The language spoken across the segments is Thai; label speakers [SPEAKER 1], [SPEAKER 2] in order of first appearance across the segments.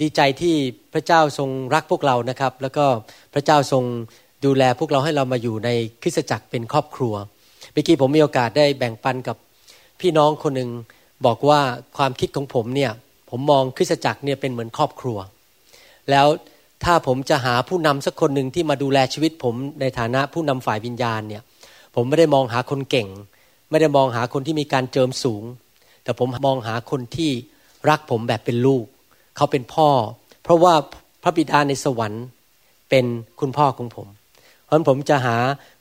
[SPEAKER 1] ดีใจที่พระเจ้าทรงรักพวกเรานะครับ แล้วก็พระเจ้าทรงดูแลพวกเราให้เรามาอยู่ในคริสตจักรเป็นครอบครัวเมื่อกี้ผมมีโอกาสได้แบ่งปันกับพี่น้องคนหนึ่งบอกว่าความคิดของผมเนี่ยผมมองคริสตจักรเนี่ยเป็นเหมือนครอบครัว แล้วถ้าผมจะหาผู้นำสักคนหนึ่งที่มาดูแลชีวิตผมในฐานะผู้นำฝ่ายวิญญาณเนี่ยผมไม่ได้มองหาคนเก่ง ไม่ได้มองหาคนที่มีการเจิมสูง แต่ผมมองหาคนที่รักผมแบบเป็นลูก เขาเป็นพ่อ เพราะว่าพระบิดาในสวรรค์เป็นคุณพ่อของผม เพราะฉะนั้นผมจะหา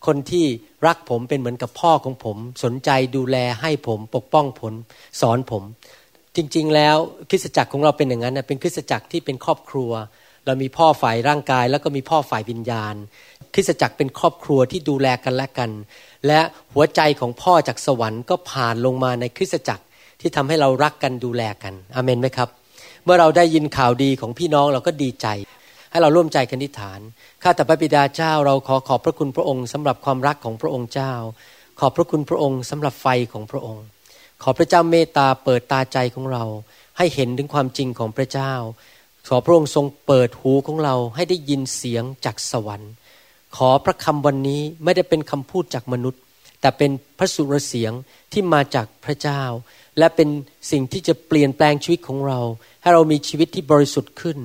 [SPEAKER 1] คนที่รักผมเป็นเหมือนกับพ่อของผม สนใจดูแลให้ผมปกป้องผมสอนผม จริงๆ แล้วคริสตจักรของเราเป็นอย่างนั้นเป็นคริสตจักรที่เป็นครอบครัว เรามีพ่อฝ่ายร่างกาย แล้วก็มีพ่อฝ่ายวิญญาณ คริสตจักรเป็นครอบครัวที่ดูแลกันและกัน และหัวใจของพ่อจากสวรรค์ก็ผ่านลงมาในคริสตจักรที่ทำให้เรารักกันดูแลกันอเมนไหมครับ เมื่อเราได้ยินข่าวดีของพี่น้องเราก็ดีใจ ให้เราร่วมใจกันทิฐาน ข้าแต่พระบิดาเจ้าเราขอขอบพระคุณพระองค์สำหรับความรักของพระองค์เจ้า ขอบพระคุณพระองค์สำหรับไฟของพระองค์ ขอพระเจ้าเมตตาเปิดตาใจของเรา ให้เห็นถึงความจริงของพระเจ้า ขอพระองค์ทรงเปิดหูของเราให้ได้ยินเสียงจากสวรรค์ ขอพระคำวันนี้ไม่ได้เป็นคำพูดจากมนุษย์ แต่เป็นพระสุรเสียงที่มาจากพระเจ้า และเป็นสิ่งที่จะเปลี่ยนแปลงชีวิตของเรา ให้เรามีชีวิตที่บริสุทธิ์ขึ้น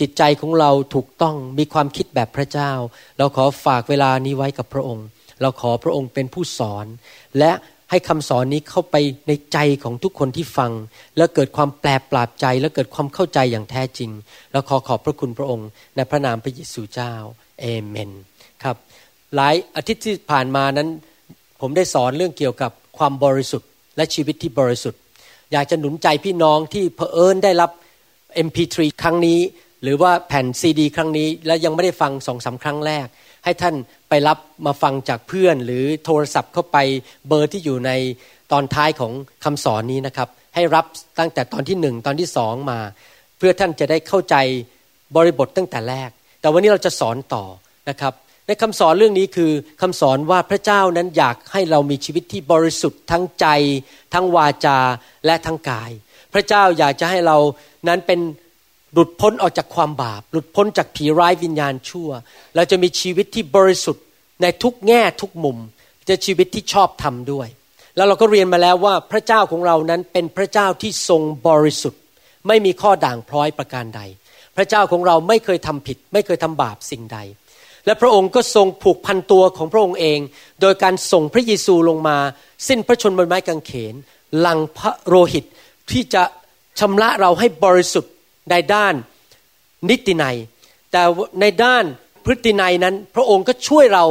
[SPEAKER 1] จิตใจของเราถูกต้องมีความคิดแบบพระเจ้า เราขอฝากเวลานี้ไว้กับพระองค์ เราขอพระองค์เป็นผู้สอน และให้คำสอนนี้เข้าไปในใจของทุกคนที่ฟัง แล้วเกิดความแปลปราบใจและเกิดความเข้าใจอย่างแท้จริงแล้วขอขอบพระคุณพระองค์ในพระนามพระเยซูเจ้าเอเมนครับหลายอาทิตย์ที่ผ่านมานั้น ผมได้สอนเรื่องเกี่ยวกับความบริสุทธิ์ และชีวิตที่บริสุทธิ์ อยากจะหนุนใจพี่น้องที่เผอิญได้รับ MP3 ครั้งนี้ หรือว่าแผ่นซีดี ครั้งนี้ และยังไม่ได้ฟังสองสาครั้งแรก ให้ท่านไปรับมาฟังจากเพื่อน หรือโทรศัพท์เข้าไปเบอร์ที่อยู่ในตอนท้ายของคำสอนนี้นะครับ ให้รับตั้งแต่ตอนที่หนึ่งตอนที่สองมา เพื่อท่านจะได้เข้าใจบริบทตั้งแต่แรก แต่วันนี้เราจะสอนต่อนะครับ ในคำสอนเรื่องนี้คือคำสอนว่าพระเจ้านั้นอยากให้เรามีชีวิตที่บริสุทธิ์ทั้งใจ ทั้งวาจาและทั้งกาย พระเจ้าอยากจะให้เรานั้นเป็นหลุดพ้นออกจากความบาป หลุดพ้นจากผีร้ายวิญญาณชั่ว เราจะมีชีวิตที่บริสุทธิ์ในทุกแง่ทุกมุม จะชีวิตที่ชอบธรรมด้วย แล้วเราก็เรียนมาแล้วว่าพระเจ้าของเรานั้นเป็นพระเจ้าที่ทรงบริสุทธิ์ ไม่มีข้อด่างพร้อยประการใด พระเจ้าของเราไม่เคยทำผิด ไม่เคยทำบาปสิ่งใด และพระองค์ก็ทรงผูกพันตัวของพระองค์เอง โดยการส่งพระเยซูลงมา สิ้นพระชนม์บนไม้กางเขนหลังพระโลหิตที่จะชำระเราให้บริสุทธิ์ในด้านนิตินัยแต่ในด้านพฤตินัยนั้น พระองค์ก็ช่วยเรา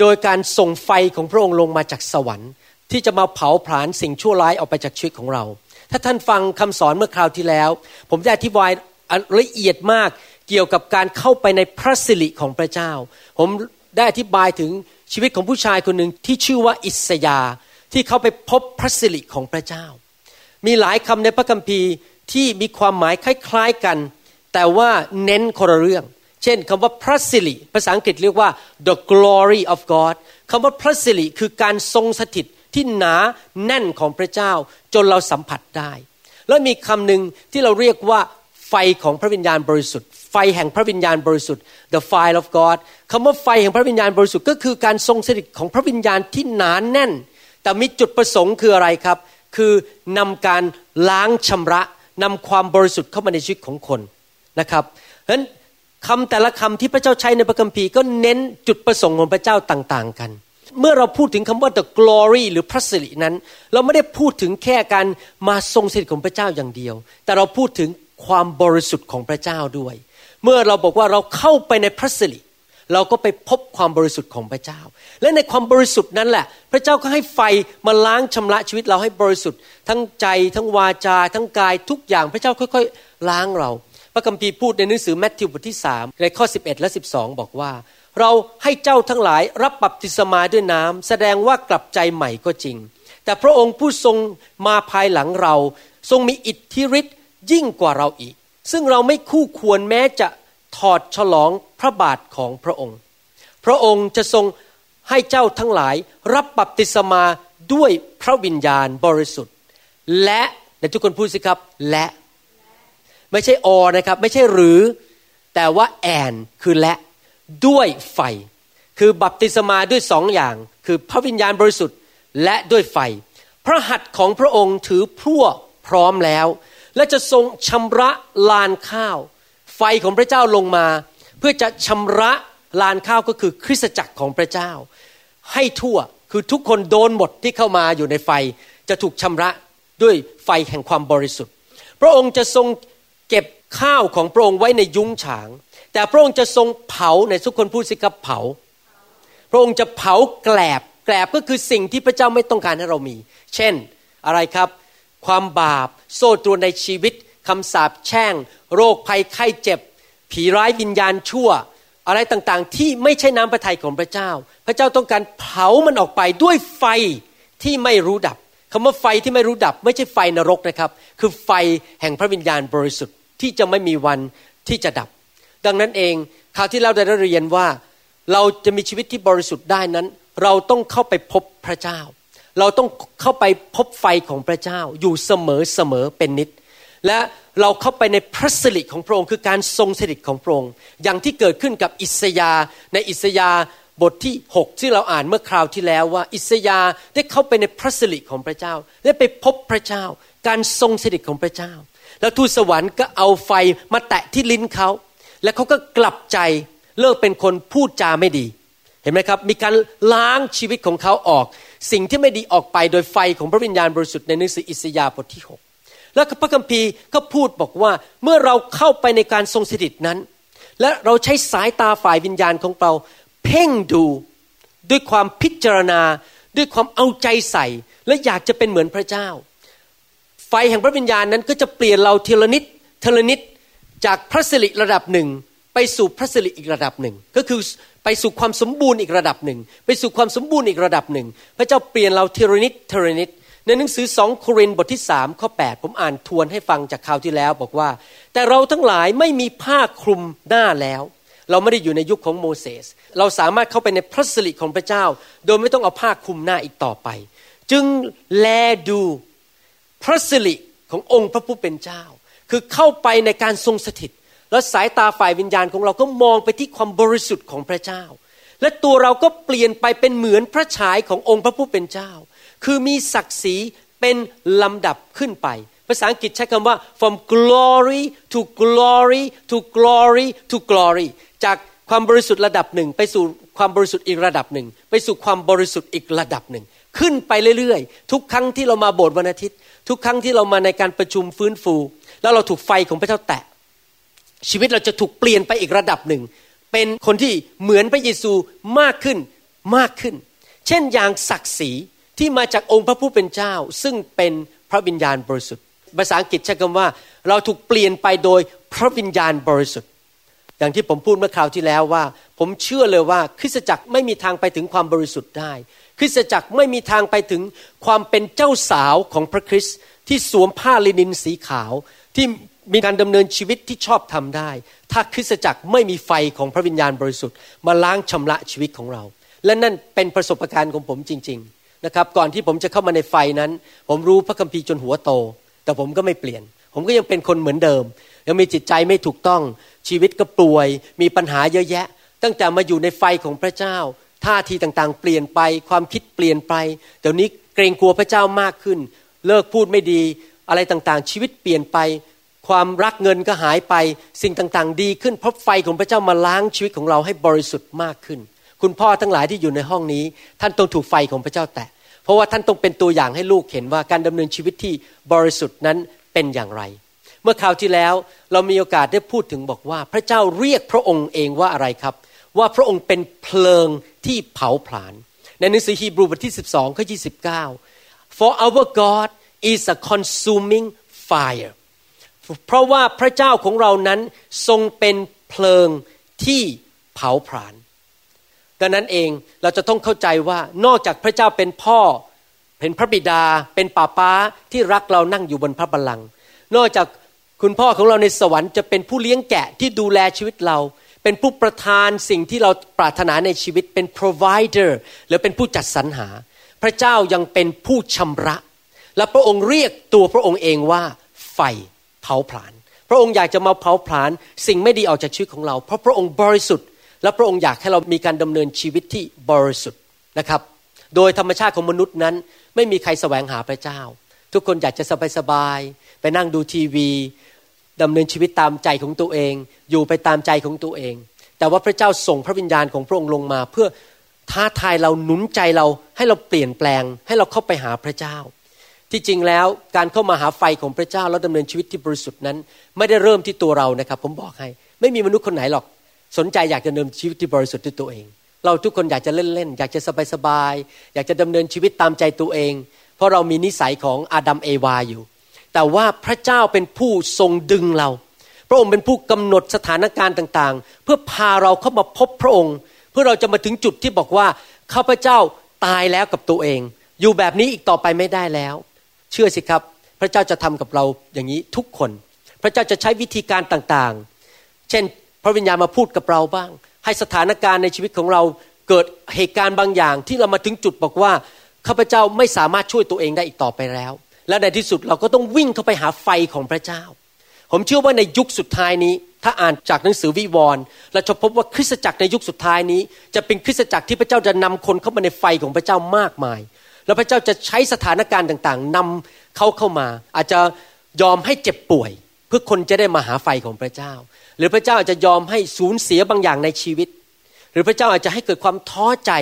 [SPEAKER 1] โดยการส่งไฟของพระองค์ลงมาจากสวรรค์ ที่จะมาเผาผลาญสิ่งชั่วร้ายออกไปจากชีวิตของเรา ถ้าท่านฟังคำสอนเมื่อคราวที่แล้ว ผมได้อธิบายละเอียดมาก เกี่ยวกับการเข้าไปในพระสิริของพระเจ้า ผมได้อธิบายถึงชีวิตของผู้ชายคนหนึ่งที่ชื่อว่าอิสยาที่เขาไปพบพระสิริของพระเจ้า มีหลายคำในพระคัมภีร์ที่มีความหมายคล้าย ๆกัน แต่ว่าเน้นคนละเรื่อง เช่นคำว่าพระสิริภาษาอังกฤษเรียกว่า the glory of God คำว่าพระสิริคือการทรงสถิตที่หนาแน่นของพระเจ้าจนเราสัมผัสได้ แล้วมีคำหนึ่งที่เราเรียกว่า ไฟของพระวิญญาณบริสุทธิ์ ไฟแห่งพระวิญญาณบริสุทธิ์ the fire of God คำว่าไฟแห่งพระวิญญาณบริสุทธิ์ก็คือการทรงสถิตของพระวิญญาณที่หนาแน่น แต่มีจุดประสงค์คืออะไรครับ คือนำการล้างชำระนำความบริสุทธิ์เข้ามาในชีวิตของคนนะครับเพราะฉะนั้นคำแต่ละคำที่พระเจ้าใช้ในพระคัมภีร์ก็เน้นจุดประสงค์ของพระเจ้าต่างๆ กัน เมื่อเราพูดถึงคำว่า the glory หรือพระสิรินั้น เราไม่ได้พูดถึงแค่การมาทรงสถิตของพระเจ้าอย่างเดียว แต่เราพูดถึง ความบริสุทธิ์ของพระเจ้าด้วย เมื่อเราบอกว่าเราเข้าไปในพระสิริเราก็ไปพบความบริสุทธิ์ของพระเจ้า และในความบริสุทธิ์นั้นแหละ พระเจ้าก็ให้ไฟมาล้างชำระชีวิตเราให้บริสุทธิ์ ทั้งใจทั้งวาจา ทั้งกายทุกอย่างพระเจ้าค่อยๆ ล้างเรา พระคัมภีร์พูดในหนังสือแมทธิวบทที่สามในข้อ 11 และ 12 บอกว่า เราให้เจ้าทั้งหลายรับบัพติศมาด้วยน้ำแสดงว่ากลับใจใหม่ก็จริง แต่พระองค์ผู้ทรงมาภายหลังเรา ทรงมีอิทธิฤทธิ์ ยิ่งกว่าเราอีก ซึ่งเราไม่คู่ควรแม้จะถอดฉลองพระบาทของพระองค์ พระองค์จะทรงให้เจ้าทั้งหลายรับบัพติศมาด้วยพระวิญญาณบริสุทธิ์ และในทุกคนพูดสิครับและ ไม่ใช่อนะครับ ไม่ใช่หรือ แต่ว่าแอนคือและด้วยไฟ คือบัพติศมาด้วยสองอย่าง คือพระวิญญาณบริสุทธิ์และด้วยไฟ พระหัตถ์ของพระองค์ถือพรั่วพร้อมแล้ว และจะทรงชำระลานข้าว ไฟของพระเจ้าลงมา เพื่อจะชำระลานข้าวก็คือคริสตจักรของพระเจ้า ให้ทั่วคือทุกคนโดนหมดที่เข้ามาอยู่ในไฟจะถูกชำระด้วยไฟแห่งความบริสุทธิ์ พระองค์จะทรงเก็บข้าวของพระองค์ไว้ในยุ้งฉาง แต่พระองค์จะทรงเผาในทุกคนพูดสิครับเผา พระองค์จะเผาแกลบแกลบก็คือสิ่งที่พระเจ้าไม่ต้องการให้เรามี เช่นอะไรครับ ความบาป โซ่ตรวนในชีวิตคำสาปแช่ง โรคภัยไข้เจ็บ ผีร้ายวิญญาณชั่ว อะไรต่างๆ ที่ไม่ใช่น้ำพระทัยของพระเจ้า พระเจ้าต้องการเผามันออกไปด้วยไฟที่ไม่รู้ดับคำว่าไฟที่ไม่รู้ดับ ไม่ใช่ไฟนรกนะครับ คือไฟแห่งพระวิญญาณบริสุทธิ์ที่จะไม่มีวันที่จะดับ ดังนั้นเองคราวที่เราได้เรียนว่า เราจะมีชีวิตที่บริสุทธิ์ได้นั้น เราต้องเข้าไปพบพระเจ้า เราต้องเข้าไปพบไฟของพระเจ้าอยู่เสมอเสมอเป็นนิด และเราเข้าไปในพระสิริของพระองค์คือการทรงสถิตของพระองค์อย่างที่เกิดขึ้นกับอิสยาในอิสยาบทที่ 6 ที่เราอ่านเมื่อคราวที่แล้วว่า อิสยาได้เข้าไปในพระสิริของพระเจ้าได้ไปพบพระเจ้า การทรงสถิตของพระเจ้า แล้วทูตสวรรค์ก็เอาไฟมาแตะที่ลิ้นเขา แล้วเขาก็กลับใจเลิกเป็นคนพูดจาไม่ดี เห็นไหมครับ มีการล้างชีวิตของเขาออก สิ่งที่ไม่ดีออกไปโดยไฟของพระวิญญาณบริสุทธิ์ในหนังสืออิสยาห์บทที่ 6 แล้วพระคัมภีร์ก็พูดบอกว่าเมื่อเราเข้าไปในการทรงสถิตนั้น และเราใช้สายตาฝ่ายวิญญาณของเรา เพ่งดูด้วยความพิจารณา ด้วยความเอาใจใส่ และอยากจะเป็นเหมือนพระเจ้า ไฟแห่งพระวิญญาณนั้นก็จะเปลี่ยนเราทีละนิดทีละนิดจากพระสิริระดับหนึ่ง ไปสู่พระสิริอีกระดับหนึ่ง ก็คือไปสู่ความสมบูรณ์อีกระดับหนึ่ง ไปสู่ความสมบูรณ์อีกระดับหนึ่ง พระเจ้าเปลี่ยนเราทีละนิดทีละนิดในหนังสือสองโครินธ์บทที่สามข้อ8ผมอ่านทวนให้ฟังจากคราวที่แล้วบอกว่า แต่เราทั้งหลายไม่มีผ้าคลุมหน้าแล้ว เราไม่ได้อยู่ในยุคของโมเสส เราสามารถเข้าไปในพระสิริของพระเจ้า โดยไม่ต้องเอาผ้าคลุมหน้าอีกต่อไป จึงแลดูพระสิริขององค์พระผู้เป็นเจ้า คือเข้าไปในการทรงสถิต แล้วสายตาฝ่ายวิญญาณของเราก็มองไปที่ความบริสุทธิ์ของพระเจ้า และตัวเราก็เปลี่ยนไปเป็นเหมือนพระฉายขององค์พระผู้เป็นเจ้า คือมีศักดิ์ศรีเป็นลำดับขึ้นไป ภาษาอังกฤษใช้คำว่า from glory to glory to glory to glory จากความบริสุทธิ์ระดับหนึ่ง ไปสู่ความบริสุทธิ์อีกระดับหนึ่ง ไปสู่ความบริสุทธิ์อีกระดับหนึ่ง ขึ้นไปเรื่อยๆ ทุกครั้งที่เรามาโบสถ์วันอาทิตย์ ทุกครั้งที่เรามาในการประชุมฟื้นฟู แล้วเราถูกไฟของพระเจ้าแตะ ชีวิตเราจะถูกเปลี่ยนไปอีกระดับหนึ่ง เป็นคนที่เหมือนพระเยซูมากขึ้นมากขึ้น เช่นอย่างศักดิ์ศรีที่มาจากองค์พระผู้เป็นเจ้า ซึ่งเป็นพระวิญญาณบริสุทธิ์ภาษาอังกฤษใช้คำว่า เราถูกเปลี่ยนไปโดยพระวิญญาณบริสุทธิ์ อย่างที่ผมพูดเมื่อคราวที่แล้วว่า ผมเชื่อเลยว่าคริสตจักรไม่มีทางไปถึงความบริสุทธิ์ได้ คริสตจักรไม่มีทางไปถึงความเป็นเจ้าสาวของพระคริสต์ที่สวมผ้าลินินสีขาวที่ มีการดำเนินชีวิตที่ชอบทำได้ ถ้าคริสตจักรไม่มีไฟของพระวิญญาณบริสุทธิ์มาล้างชำระชีวิตของเรา และนั่นเป็นประสบการณ์ของผมจริง ๆนะครับ ก่อนที่ผมจะเข้ามาในไฟนั้น ผมรู้พระคัมภีร์จนหัวโต แต่ผมก็ไม่เปลี่ยน ผมก็ยังเป็นคนเหมือนเดิม ยังมีจิตใจไม่ถูกต้อง ชีวิตก็ป่วย มีปัญหาเยอะแยะ ตั้งแต่มาอยู่ในไฟของพระเจ้า ท่าทีต่างๆ เปลี่ยนไป ความคิดเปลี่ยนไปเดี๋ยวนี้เกรงกลัวพระเจ้ามากขึ้น เลิกพูดไม่ดี อะไรต่างๆ ชีวิตเปลี่ยนไป ความรักเงินก็หายไปสิ่งต่างๆ ดีขึ้นเพราะไฟของพระเจ้ามาล้างชีวิตของเราให้บริสุทธิ์มากขึ้น คุณพ่อทั้งหลายที่อยู่ในห้องนี้ ท่านต้องถูกไฟของพระเจ้าแตะเพราะว่าท่านต้องเป็นตัวอย่างให้ลูกเห็นว่าการดำเนินชีวิตที่บริสุทธิ์นั้นเป็นอย่างไร เมื่อคราวที่แล้วเรามีโอกาสได้พูดถึงบอกว่า พระเจ้าเรียกพระองค์เองว่าอะไรครับ ว่าพระองค์เป็นเพลิงที่เผาผลาญในหนังสือฮีบรูบทที่12ข้อ29 for our God is a consuming fire เพราะว่าพระเจ้าของเรานั้นทรงเป็นเพลิงที่เผาผลาญดังนั้นเองเราจะต้องเข้าใจว่านอกจากพระเจ้าเป็นพ่อ เป็นพระบิดา เป็นป่าป้าที่รักเรานั่งอยู่บนพระบัลลังก์นอกจากคุณพ่อของเราในสวรรค์จะเป็นผู้เลี้ยงแกะที่ดูแลชีวิตเรา เป็นผู้ประทานสิ่งที่เราปรารถนาในชีวิตเป็น provider หรือเป็นผู้จัดสรรหา พระเจ้ายังเป็นผู้ชำระ และพระองค์เรียกตัวพระองค์เองว่าไฟ เผาผลาญพระองค์อยากจะมาเผาผลาญสิ่งไม่ดีออกจากชีวิตของเรา เพราะพระองค์บริสุทธิ์ และพระองค์อยากให้เรามีการดำเนินชีวิตที่บริสุทธิ์นะครับ โดยธรรมชาติของมนุษย์นั้น ไม่มีใครแสวงหาพระเจ้า ทุกคนอยากจะสบายๆไปนั่งดูทีวีดำเนินชีวิตตามใจของตัวเอง อยู่ไปตามใจของตัวเอง แต่ว่าพระเจ้าส่งพระวิญญาณของพระองค์ลงมา เพื่อท้าทายเราหนุนใจเราให้เราเปลี่ยนแปลง ให้เราเข้าไปหาพระเจ้า ที่จริงแล้วการเข้ามาหาไฟของพระเจ้าแล้วดำเนินชีวิตที่บริสุทธิ์นั้น ไม่ได้เริ่มที่ตัวเรานะครับ ผมบอกให้ ไม่มีมนุษย์คนไหนหรอก สนใจอยากจะดำเนินชีวิตที่บริสุทธิ์ด้วยตัวเอง เราทุกคนอยากจะเล่นๆอยากจะสบายๆอยากจะดำเนินชีวิตตามใจตัวเอง เพราะเรามีนิสัยของอาดัมเอวาอยู่ แต่ว่าพระเจ้าเป็นผู้ทรงดึงเรา พระองค์เป็นผู้กำหนดสถานการณ์ต่างๆ เพื่อพาเราเข้ามาพบพระองค์ เพื่อเราจะมาถึงจุดที่บอกว่าข้าพเจ้าตายแล้วกับตัวเอง อยู่แบบนี้อีกต่อไปไม่ได้แล้ว เชื่อสิครับ พระเจ้าจะทำกับเราอย่างนี้ทุกคน พระเจ้าจะใช้วิธีการต่างๆ เช่น พระวิญญาณมาพูดกับเราบ้าง ให้สถานการณ์ในชีวิตของเราเกิดเหตุการณ์บางอย่างที่เรามาถึงจุดบอกว่าข้าพเจ้าไม่สามารถช่วยตัวเองได้อีกต่อไปแล้ว และในที่สุดเราก็ต้องวิ่งเข้าไปหาไฟของพระเจ้า ผมเชื่อว่าในยุคสุดท้ายนี้ ถ้าอ่านจากหนังสือวิวรณ์เราจะพบว่าคริสตจักรในยุคสุดท้ายนี้ จะเป็นคริสตจักรที่พระเจ้าจะนำคนเข้ามาในไฟของพระเจ้ามากมาย แล้วพระเจ้าจะใช้สถานการณ์ต่างๆนำเขาเข้ามา อาจจะยอมให้เจ็บป่วย เพื่อคนจะได้มาหาไฟของพระเจ้า หรือพระเจ้าอาจจะยอมให้สูญเสียบางอย่างในชีวิต หรือพระเจ้าอาจจะให้เกิดความท้อใจ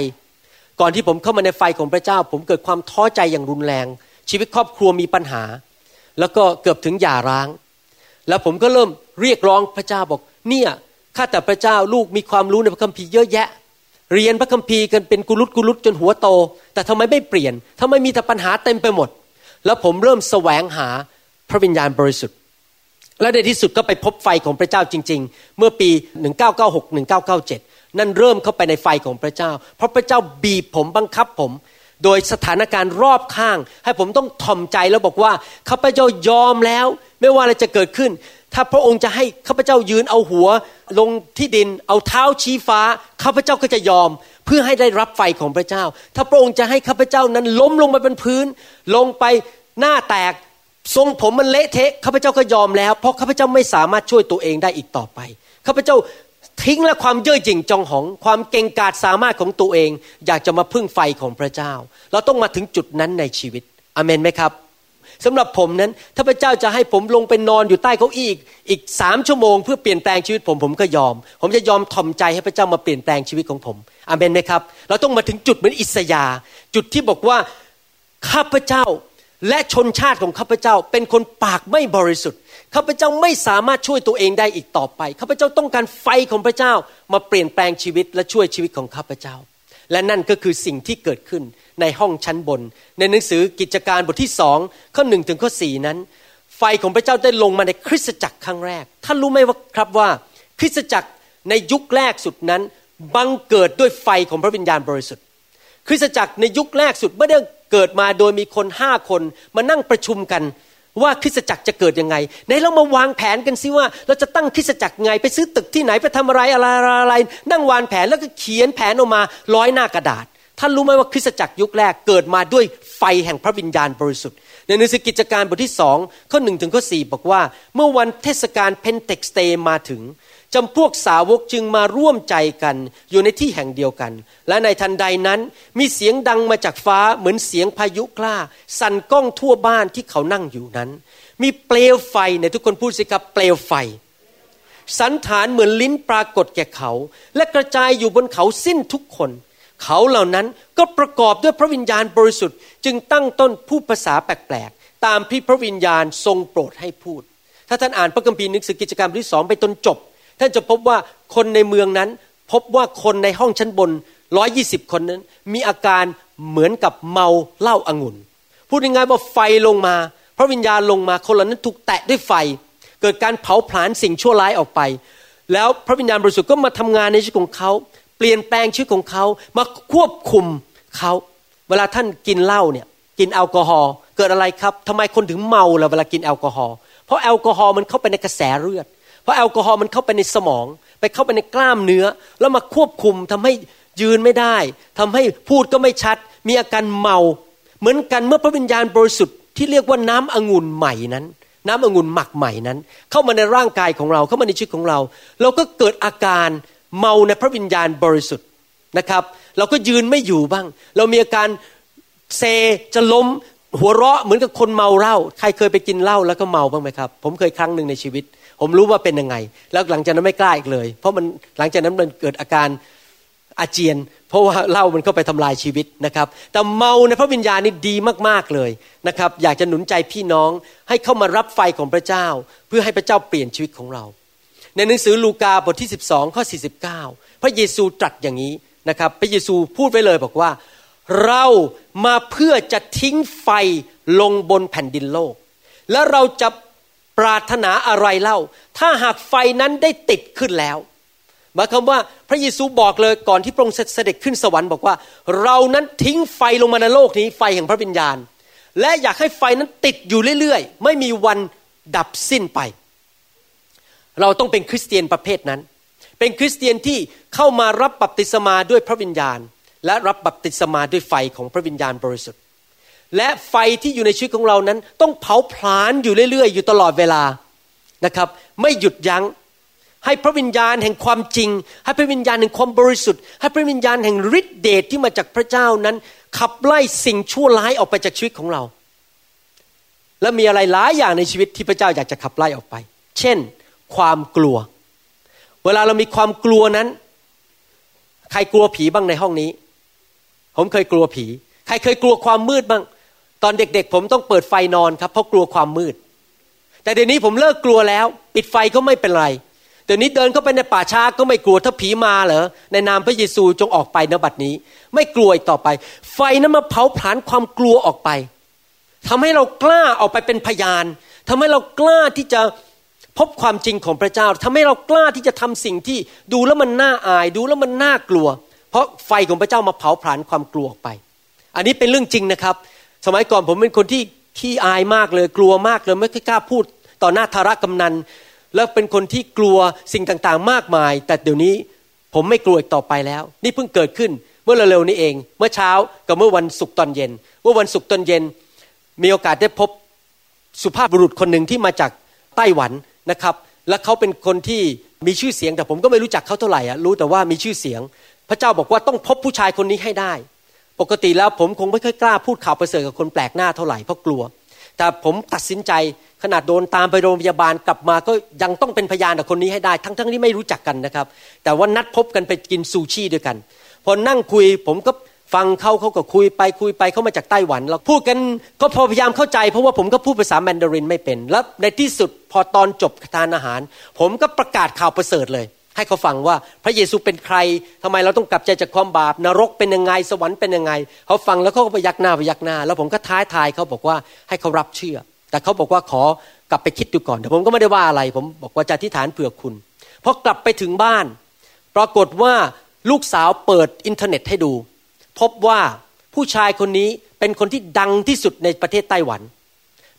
[SPEAKER 1] ก่อนที่ผมเข้ามาในไฟของพระเจ้า ผมเกิดความท้อใจอย่างรุนแรง ชีวิตครอบครัวมีปัญหา แล้วก็เกือบถึงหย่าร้าง แล้วผมก็เริ่มเรียกร้องพระเจ้าบอกเนี่ยข้าแต่พระเจ้าลูกมีความรู้ในพระคัมภีร์เยอะแยะ เรียนพระคัมภีร์กันเป็นกุลุตกุลุตจนหัวโต แต่ทำไมไม่เปลี่ยนทำไมมีแต่ปัญหาเต็มไปหมด แล้วผมเริ่มแสวงหาพระวิญญาณบริสุทธิ์ และในที่สุดก็ไปพบไฟของพระเจ้าจริง ๆ เมื่อปี 1996 1997 นั่นเริ่มเข้าไปในไฟของพระเจ้า เพราะพระเจ้าบีบผมบังคับผม โดยสถานการณ์รอบข้าง ให้ผมต้องถ่อมใจแล้วบอกว่าข้าพเจ้ายอมแล้ว ไม่ว่าอะไรจะเกิดขึ้น ถ้าพระองค์จะให้ข้าพเจ้ายืนเอาหัว ลงที่ดิน เอาเท้าชี้ฟ้าข้าพเจ้าก็จะยอม เพื่อให้ได้รับไฟของพระเจ้า ถ้าพระองค์จะให้ข้าพเจ้านั้นล้มลงไปบนพื้น ลงไปหน้าแตกทรงผมมันเละเทะข้าพเจ้าก็ยอมแล้ว เพราะข้าพเจ้าไม่สามารถช่วยตัวเองได้อีกต่อไปข้าพเจ้า ทิ้งและความเย่อหยิ่งจองหอง ความเก่งกาจสามารถของตัวเอง อยากจะมาพึ่งไฟของพระเจ้า เราต้องมาถึงจุดนั้นในชีวิตอเมนไหมครับสำหรับผมนั้นถ้าพระเจ้าจะให้ผมลงไปนอนอยู่ใต้เก้าอี้อีกสามชั่วโมง เพื่อเปลี่ยนแปลงชีวิตผมผมก็ยอม ผมจะยอมถ่อมใจให้พระเจ้ามาเปลี่ยนแปลงชีวิตของผมอเมนไหมครับ เราต้องมาถึงจุดเหมือนอิสยา จุดที่บอกว่าข้าพเจ้าและชนชาติของข้าพเจ้า เป็นคนปากไม่บริสุทธิ์ ข้าพเจ้าไม่สามารถช่วยตัวเองได้อีกต่อไปข้าพเจ้าต้องการไฟของพระเจ้ามาเปลี่ยนแปลงชีวิตและช่วยชีวิตของข้าพเจ้า และนั่นก็คือสิ่งที่เกิดขึ้นในห้องชั้นบน ในหนังสือกิจการบทที่สองข้อหนึ่งถึงข้อสี่นั้น ไฟของพระเจ้าได้ลงมาในคริสตจักรครั้งแรกท่านรู้ไหมว่าครับว่า คริสตจักรในยุคแรกสุดนั้นบังเกิดด้วยไฟของพระวิญญาณบริสุทธิ์ คริสตจักรในยุคแรกสุดไม่ได้เกิดมาโดยมีคนห้าคนมานั่งประชุมกัน ว่าคริสตจักรจะเกิดยังไงในเรามาวางแผนกันซิว่า เราจะตั้งคริสตจักรไง ไปซื้อตึกที่ไหนไปทำอะไรอะไรอะไร นั่งวางแผนแล้วก็เขียนแผนออกมาร้อยหน้ากระดาษ ท่านรู้ไหมว่าคริสตจักรยุคแรกเกิดมาด้วยไฟแห่งพระวิญญาณบริสุทธิ์ ในหนังสือกิจการบทที่สองข้อหนึ่งถึงข้อสี่บอกว่า เมื่อวันเทศกาลเพนเทคอสต์มาถึง จำพวกสาวกจึงมาร่วมใจกันอยู่ในที่แห่งเดียวกัน และในทันใดนั้นมีเสียงดังมาจากฟ้าเหมือนเสียงพายุกล้า สั่นก้องทั่วบ้านที่เขานั่งอยู่นั้น มีเปลวไฟในทุกคนพูดสิครับเปลวไฟ สันฐานเหมือนลิ้นปรากฏแก่เขา และกระจายอยู่บนเขาสิ้นทุกคน เขาเหล่านั้นก็ประกอบด้วยพระวิญญาณบริสุทธิ์ จึงตั้งต้นพูดภาษาแปลกๆตามที่พระวิญญาณทรงโปรดให้พูด ถ้าท่านอ่านพระคัมภีร์หนังสือกิจกรรมที่สองไปจนจบ ท่านจะพบว่าคนในเมืองนั้น พบว่าคนในห้องชั้นบนร้อยี่สิบคนนั้น มีอาการเหมือนกับเมาเหล้าอางุ่นพูดง่ายๆว่าไฟลงมา พระวิญญาณลงมาคนเหล่านั้นถูกแตะด้วยไฟ เกิดการเผาผลาญสิ่งชั่วร้ายออกไป แล้วพระวิญญาณบริสุทธิ์ก็มาทำงานในชีวิตของเขา เปลี่ยนแปลงชีวิตของเขามาควบคุมเขาเวลาท่านกินเหล้าเนี่ยกินแอลกอฮอล์เกิดอะไรครับทำไมคนถึงเมาล่ะเวลากินแอลกอฮอล์เพราะแอลกอฮอล์มันเข้าไปในกระแสเลือด เพราะแอลกอฮอล์มันเข้าไปในสมอง ไปเข้าไปในกล้ามเนื้อ แล้วมาควบคุมทำให้ยืนไม่ได้ทำให้พูดก็ไม่ชัด มีอาการเมา เหมือนกันเมื่อพระวิญญาณบริสุทธิ์ที่เรียกว่าน้ำองุ่นใหม่นั้น น้ำองุ่นหมักใหม่นั้น เข้ามาในร่างกายของเราเข้ามาในชีวิตของเรา เราก็เกิดอาการเมาในพระวิญญาณบริสุทธิ์นะครับ เราก็ยืนไม่อยู่บ้าง เรามีอาการเซจะล้มหัวเราะเหมือนกับคนเมาเหล้าใครเคยไปกินเหล้าแล้วก็เมาบ้างไหมครับ ผมเคยครั้งหนึ่งในชีวิต ผมรู้ว่าเป็นยังไง แล้วหลังจากนั้นไม่กล้าอีกเลย เพราะมันหลังจากนั้นมันเกิดอาการอาเจียน เพราะว่าเหล้ามันเข้าไปทำลายชีวิตนะครับ แต่เมาในพระวิญญาณนี่ดีมากๆเลยนะครับ อยากจะหนุนใจพี่น้องให้เข้ามารับไฟของพระเจ้า เพื่อให้พระเจ้าเปลี่ยนชีวิตของเรา ในหนังสือลูกาบทที่ 12ข้อ49 พระเยซูตรัสอย่างนี้นะครับ พระเยซูพูดไว้เลยบอกว่า เรามาเพื่อจะทิ้งไฟลงบนแผ่นดินโลก และเราจะ ปรารถนาอะไรเล่า ถ้าหากไฟนั้นได้ติดขึ้นแล้วหมายความว่าพระเยซูบอกเลยก่อนที่พระองค์เสด็จขึ้นสวรรค์บอกว่า เรานั้นทิ้งไฟลงมาในโลกนี้ไฟแห่งพระวิญญาณ และอยากให้ไฟนั้นติดอยู่เรื่อยๆ ไม่มีวันดับสิ้นไป เราต้องเป็นคริสเตียนประเภทนั้น เป็นคริสเตียนที่เข้ามารับบัพติศมาด้วยพระวิญญาณ และรับบัพติศมาด้วยไฟของพระวิญญาณบริสุทธิ์ และไฟที่อยู่ในชีวิตของเรานั้น ต้องเผาผลาญอยู่เรื่อยๆ อยู่ตลอดเวลานะครับ ไม่หยุดยัง้ง ให้พระวิญญาณแห่งความจริง ให้พระวิญญาณแห่งความบริสุทธิ์ ให้พระวิญญาณแห่งฤทธิเดชที่มาจากพระเจ้านั้น ขับไล่สิ่งชั่วร้ายออกไปจากชีวิตของเรา และมีอะไรหลายอย่างในชีวิตที่พระเจ้าอยากจะขับไล่ออกไป เช่น ความกลัว เวลาเรามีความกลัวนั้น ใครกลัวผีบ้างในห้องนี้ ผมเคยกลัวผี ใครเคยกลัวความมืดบ้าง ตอนเด็กๆ ผมต้องเปิดไฟนอนครับเพราะกลัวความมืด แต่เดี๋ยวนี้ผมเลิกกลัวแล้ว ปิดไฟก็ไม่เป็นไรเดี๋ยวนี้เดินเข้าไปในป่าช้าก็ไม่กลัวถ้าผีมาเหรอในนามพระเยซูจงออกไปนบัดนี้ ไม่กลัวอีกต่อไป ไฟนั้นมาเผาผลาญความกลัวออกไปทำให้เรากล้าออกไปเป็นพยานทำให้เรากล้าที่จะพบความจริงของพระเจ้าทำให้เรากล้าที่จะทำสิ่งที่ดูแล้วมันน่าอายดูแล้วมันน่ากลัว เพราะไฟของพระเจ้ามาเผาผลาญความกลัวออกไป อันนี้เป็นเรื่องจริงนะครับ สมัยก่อนผมเป็นคนที่ขี้อายมากเลยกลัวมากเลยไม่กล้าพูดต่อหน้าธารกำนัน แล้วเป็นคนที่กลัวสิ่งต่างๆ มากมาย แต่เดี๋ยวนี้ผมไม่กลัวอีกต่อไปแล้ว นี่เพิ่งเกิดขึ้นเมื่อเร็วๆนี้เอง เมื่อเช้ากับเมื่อวันศุกร์ตอนเย็น เมื่อวันศุกร์ตอนเย็น มีโอกาสได้พบสุภาพบุรุษคนหนึ่งที่มาจากไต้หวันนะครับ และเขาเป็นคนที่มีชื่อเสียงแต่ผมก็ไม่รู้จักเขาเท่าไหร่อะรู้แต่ว่ามีชื่อเสียง พระเจ้าบอกว่าต้องพบผู้ชายคนนี้ให้ได้ ปกติแล้วผมคงไม่ค่อยกล้าพูดข่าวประเสริฐกับคนแปลกหน้าเท่าไหร่เพราะกลัว แต่ผมตัดสินใจขนาดโดนตามไปโรงพยาบาลกลับมาก็ยังต้องเป็นพยานกับคนนี้ให้ได้ ทั้งๆทที่ไม่รู้จักกันนะครับ แต่ว่านัดพบกันไปกินซูชิด้วยกัน พอนั่งคุยผมก็ฟังเขาเขาก็คุยไปคุยไปเขามาจากไต้หวันเราพูดกันก็พอพยายามเข้าใจ เพราะว่าผมก็พูดภาษาแมนดารินไม่เป็น แล้วในที่สุดพอตอนจบทานอาหาร ผมก็ประกาศข่าวประเสริฐเลย ให้เขาฟังว่าพระเยซูเป็นใครทำไมเราต้องกลับใจจากความบาปนรกเป็นยังไงสวรรค์เป็นยังไง เขาฟังแล้วเขาก็ไปยักหน้าไปยักหน้า แล้วผมก็ท้าทายเขาบอกว่าให้เขารับเชื่อ แต่เขาบอกว่าขอกลับไปคิดดูก่อนแต่ผมก็ไม่ได้ว่าอะไร ผมบอกว่าจะที่ฐานเผื่อคุณพอกลับไปถึงบ้าน ปรากฏว่าลูกสาวเปิดอินเทอร์เน็ตให้ดู พบว่าผู้ชายคนนี้เป็นคนที่ดังที่สุดในประเทศไต้หวัน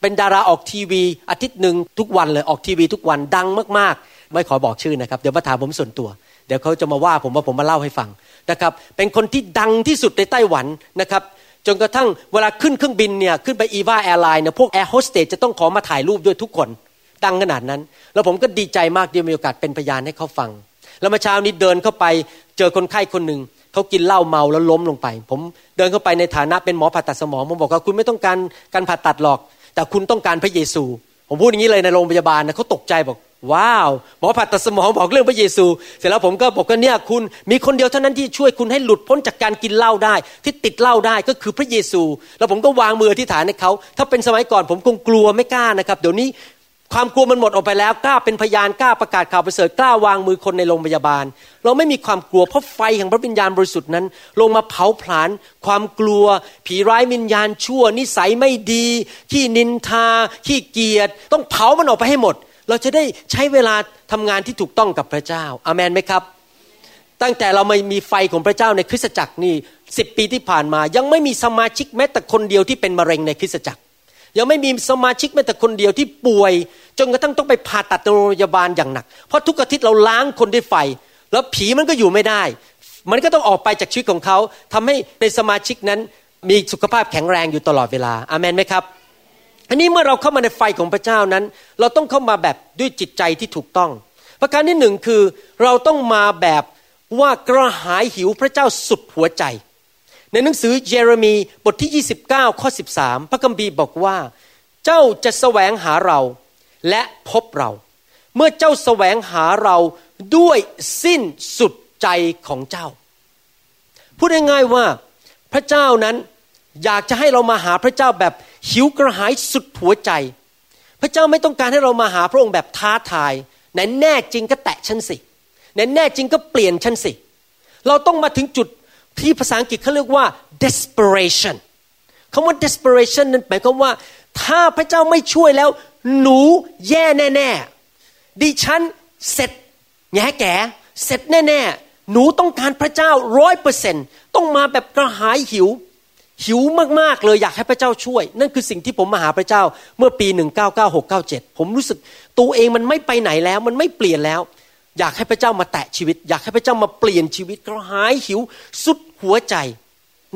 [SPEAKER 1] เป็นดาราออกทีวีอาทิตย์หนึ่งทุกวันเลยออกทีวีทุกวันดังมาก ไม่ขอบอกชื่อนะครับ เดี๋ยวมาถามผมส่วนตัว เดี๋ยวเขาจะมาว่าผมว่าผมมาเล่าให้ฟังนะครับ เป็นคนที่ดังที่สุดในไต้หวันนะครับ จนกระทั่งเวลาขึ้นเครื่องบินเนี่ยขึ้นไป EVA Airlines เนี่ยพวกแอร์โฮสเตสจะต้องขอมาถ่ายรูปด้วยทุกคน ดังขนาดนั้น แล้วผมก็ดีใจมากที่มีโอกาสเป็นพยานให้เขาฟัง แล้วเมื่อเช้านี้เดินเข้าไปเจอคนไข้คนหนึ่งเขากินเหล้าเมาแล้วล้มลงไป ผมเดินเข้าไปในฐานะเป็นหมอผ่าตัดสมองผมบอกว่าคุณไม่ต้องการการผ่าตัดหรอก แต่คุณต้องการพระเยซู ผมพูดอย่างนี้เลยในโรงพยาบาลนะเขาตกใจบอก ว้าว หมอผ่าตัดสมองบอกเรื่องพระเยซู เสร็จแล้วผมก็บอกว่าเนี่ยคุณมีคนเดียวเท่านั้นที่ช่วยคุณให้หลุดพ้นจากการกินเหล้าได้ ที่ติดเหล้าได้ก็คือพระเยซู แล้วผมก็วางมือที่ฐานให้เขา ถ้าเป็นสมัยก่อนผมคงกลัวไม่กล้านะครับ เดี๋ยวนี้ความกลัวมันหมดออกไปแล้วกล้าเป็นพยานกล้าประกาศข่าวประเสริฐกล้าวางมือคนในโรงพยาบาล เราไม่มีความกลัวเพราะไฟแห่งพระวิญญาณบริสุทธิ์นั้น ลงมาเผาผลาญความกลัว ผีร้ายวิญญาณชั่ว นิสัยไม่ดีขี้นินทาขี้เกียจต้องเผามันออกไปให้หมด เราจะได้ใช้เวลาทำงานที่ถูกต้องกับพระเจ้าอามันไหมครับ ตั้งแต่เราไม่มีไฟของพระเจ้าในคริสตจักรนี่สิบปีที่ผ่านมา ยังไม่มีสมาชิกแม้แต่คนเดียวที่เป็นมะเร็งในคริสตจักร ยังไม่มีสมาชิกแม้แต่คนเดียวที่ป่วย จนกระทั่งต้องไปผ่าตัดโรงพยาบาลอย่างหนัก เพราะทุกอาทิตย์เราล้างคนด้วยไฟ แล้วผีมันก็อยู่ไม่ได้ มันก็ต้องออกไปจากชีวิตของเขาทำให้ในสมาชิกนั้นมีสุขภาพแข็งแรงอยู่ตลอดเวลาอามันไหมครับ อันนี้เมื่อเราเข้ามาในไฟของพระเจ้านั้น เราต้องเข้ามาแบบด้วยจิตใจที่ถูกต้อง ประการที่หนึ่งคือเราต้องมาแบบว่ากระหายหิวพระเจ้าสุดหัวใจ ในหนังสือเยเรมีบทที่ 29 ข้อ 13 พระคัมภีร์บอกว่า เจ้าจะแสวงหาเราและพบเรา เมื่อเจ้าแสวงหาเราด้วยสิ้นสุดใจของเจ้า พูดง่ายๆว่าพระเจ้านั้น อยากจะให้เรามาหาพระเจ้าแบบหิวกระหายสุดหัวใจ พระเจ้าไม่ต้องการให้เรามาหาพระองค์แบบท้าทายไหนแน่จริงก็แตะฉันสิไหนแน่จริงก็เปลี่ยนฉันสิ เราต้องมาถึงจุดที่ภาษาอังกฤษเขาเรียกว่า desperation คำว่า desperation นั้นหมายความว่า ถ้าพระเจ้าไม่ช่วยแล้ว หนูแย่แน่ๆดิฉันเสร็จแง่แก่เสร็จแน่ๆหนูต้องการพระเจ้าร้อยเปอร์เซ็นต้องมาแบบกระหายหิว หิวมากๆเลยอยากให้พระเจ้าช่วย นั่นคือสิ่งที่ผมมาหาพระเจ้าเมื่อปี 199697 ผมรู้สึกตัวเองมันไม่ไปไหนแล้ว มันไม่เปลี่ยนแล้ว อยากให้พระเจ้ามาแตะชีวิต อยากให้พระเจ้ามาเปลี่ยนชีวิตกระหายหิวสุดหัวใจ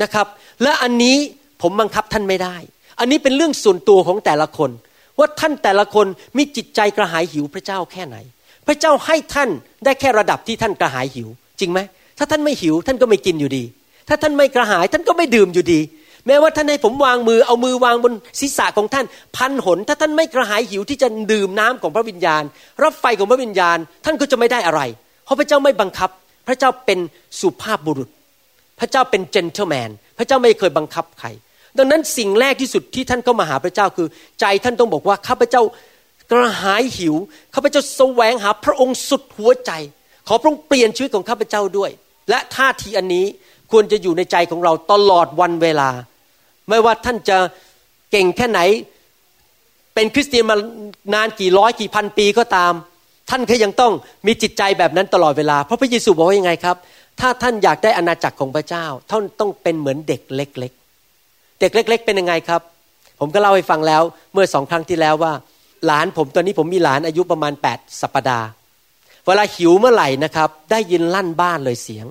[SPEAKER 1] นะครับ และอันนี้ผมบังคับท่านไม่ได้ อันนี้เป็นเรื่องส่วนตัวของแต่ละคน ว่าท่านแต่ละคนมีจิตใจกระหายหิวพระเจ้าแค่ไหน พระเจ้าให้ท่านได้แค่ระดับที่ท่านกระหายหิว จริงไหมถ้าท่านไม่หิวท่านก็ไม่กินอยู่ดี ถ้าท่านไม่กระหายท่านก็ไม่ดื่มอยู่ดี แม้ว่าท่านให้ผมวางมือเอามือวางบนศีรษะของท่าน พันหน ถ้าท่านไม่กระหายหิวที่จะดื่มน้ำของพระวิญญาณ รับไฟของพระวิญญาณ ท่านก็จะไม่ได้อะไร เพราะพระเจ้าไม่บังคับ พระเจ้าเป็นสุภาพบุรุษ พระเจ้าเป็นเจนเทลแมนพระเจ้าไม่เคยบังคับใครดังนั้นสิ่งแรกที่สุดที่ท่านเข้ามาหาพระเจ้าคือ ใจท่านต้องบอกว่าข้าพเจ้ากระหายหิวข้าพเจ้าแสวงหาพระองค์สุดหัวใจ ขอพระองค์เปลี่ยนชีวิตของข้าพเจ้าด้วย และท่าทีอันนี้ควรจะอยู่ในใจของเราตลอดวันเวลา ไม่ว่าท่านจะเก่งแค่ไหน เป็นคริสเตียนมานานกี่ร้อยกี่พันปีก็ตาม ท่านก็ยังต้องมีจิตใจแบบนั้นตลอดเวลา เพราะพระเยซูบอกว่ายังไงครับ ถ้าท่านอยากได้อาณาจักรของพระเจ้าท่านต้องเป็นเหมือนเด็กเล็ก ๆ เด็กเล็ก ๆ เป็นยังไงครับ ผมก็เล่าให้ฟังแล้วเมื่อสองครั้งที่แล้วว่า หลานผมตอนนี้ผมมีหลานอายุประมาณแปดสัปดาห์เวลาหิวเมื่อไหร่นะครับ ได้ยินลั่นบ้านเลยเสียง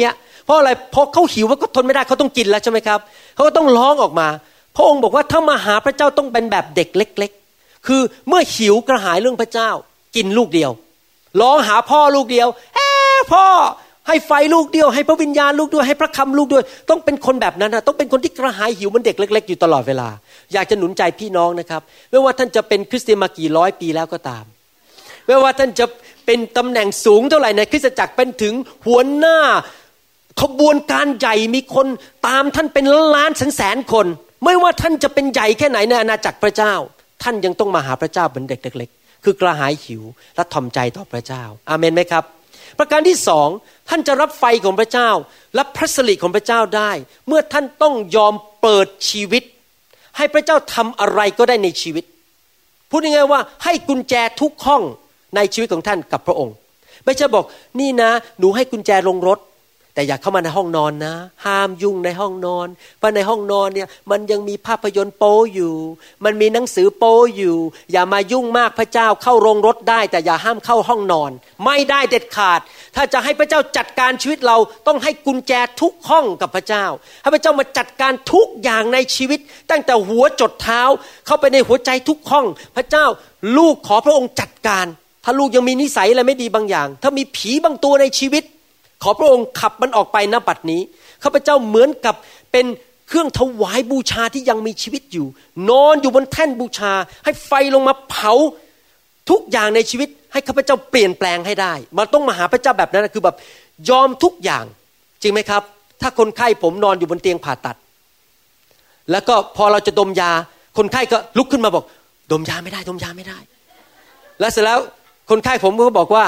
[SPEAKER 1] เงี้ย เพราะอะไรเพราะเขาหิวว่าก็ทนไม่ได้เขาต้องกินแล้วใช่ไหมครับเขาก็ต้องร้องออกมา พระองค์บอกว่าถ้ามาหาพระเจ้าต้องเป็นแบบเด็กเล็ก ๆ คือเมื่อหิวกระหายเรื่องพระเจ้า กินลูกเดียว ร้องหาพ่อลูกเดียวเอ้พ่อให้ไฟลูกเดียวให้พระวิญญาณลูกด้วยให้พระคำลูกด้วย ต้องเป็นคนแบบนั้นนะต้องเป็นคนที่กระหายหิวมันเด็กเล็ก ๆ อยู่ตลอดเวลา อยากจะหนุนใจพี่น้องนะครับ ไม่ว่าท่านจะเป็นคริสเตียนมากี่ร้อยปีแล้วก็ตาม ไม่ว่าท่านจะเป็นตำแหน่งสูงเท่าไหร่ในคริสตจักรเป็นถึงหัวหน้า ขบวนการใหญ่มีคนตามท่านเป็นล้านแสนแสนคน ไม่ว่าท่านจะเป็นใหญ่แค่ไหนในอาณาจักรพระเจ้า ท่านยังต้องมาหาพระเจ้าเป็นเด็กเล็กๆคือกระหายหิวและทอมใจต่อพระเจ้า อาเมนไหมครับ ประการที่สองท่านจะรับไฟของพระเจ้า รับพระสิริของพระเจ้าได้ เมื่อท่านต้องยอมเปิดชีวิต ให้พระเจ้าทำอะไรก็ได้ในชีวิต พูดง่ายๆว่าให้กุญแจทุกห้องในชีวิตของท่านกับพระองค์ ไม่ใช่บอกนี่นะ หนูให้กุญแจลงรถ แต่อย่าเข้ามาในห้องนอนนะ ห้ามยุ่งในห้องนอน เพราะในห้องนอนเนี่ยมันยังมีภาพยนตร์โป้อยู่ มันมีหนังสือโป้อยู่ อย่ามายุ่งมากพระเจ้าเข้าโรงรถได้ แต่อย่าห้ามเข้าห้องนอน ไม่ได้เด็ดขาด ถ้าจะให้พระเจ้าจัดการชีวิตเราต้องให้กุญแจทุกห้องกับพระเจ้า ให้พระเจ้ามาจัดการทุกอย่างในชีวิต ตั้งแต่หัวจดเท้าเข้าไปในหัวใจทุกห้อง พระเจ้าลูกขอพระองค์จัดการ ถ้าลูกยังมีนิสัยอะไรไม่ดีบางอย่าง ถ้ามีผีบางตัวในชีวิต ขอพระองค์ขับมันออกไปณบัดนี้ข้าพเจ้าเหมือนกับเป็นเครื่องถวายบูชาที่ยังมีชีวิตอยู่ นอนอยู่บนแท่นบูชา ให้ไฟลงมาเผาทุกอย่างในชีวิต ให้ข้าพเจ้าเปลี่ยนแปลงให้ได้มันต้องมาหาพระเจ้าแบบนั้นคือแบบยอมทุกอย่าง จริงไหมครับ ถ้าคนไข้ผมนอนอยู่บนเตียงผ่าตัด แล้วก็พอเราจะดมยา คนไข้ก็ลุกขึ้นมาบอก ดมยาไม่ได้ ดมยาไม่ได้ แล้วเสร็จแล้วคนไข้ผมก็บอกว่า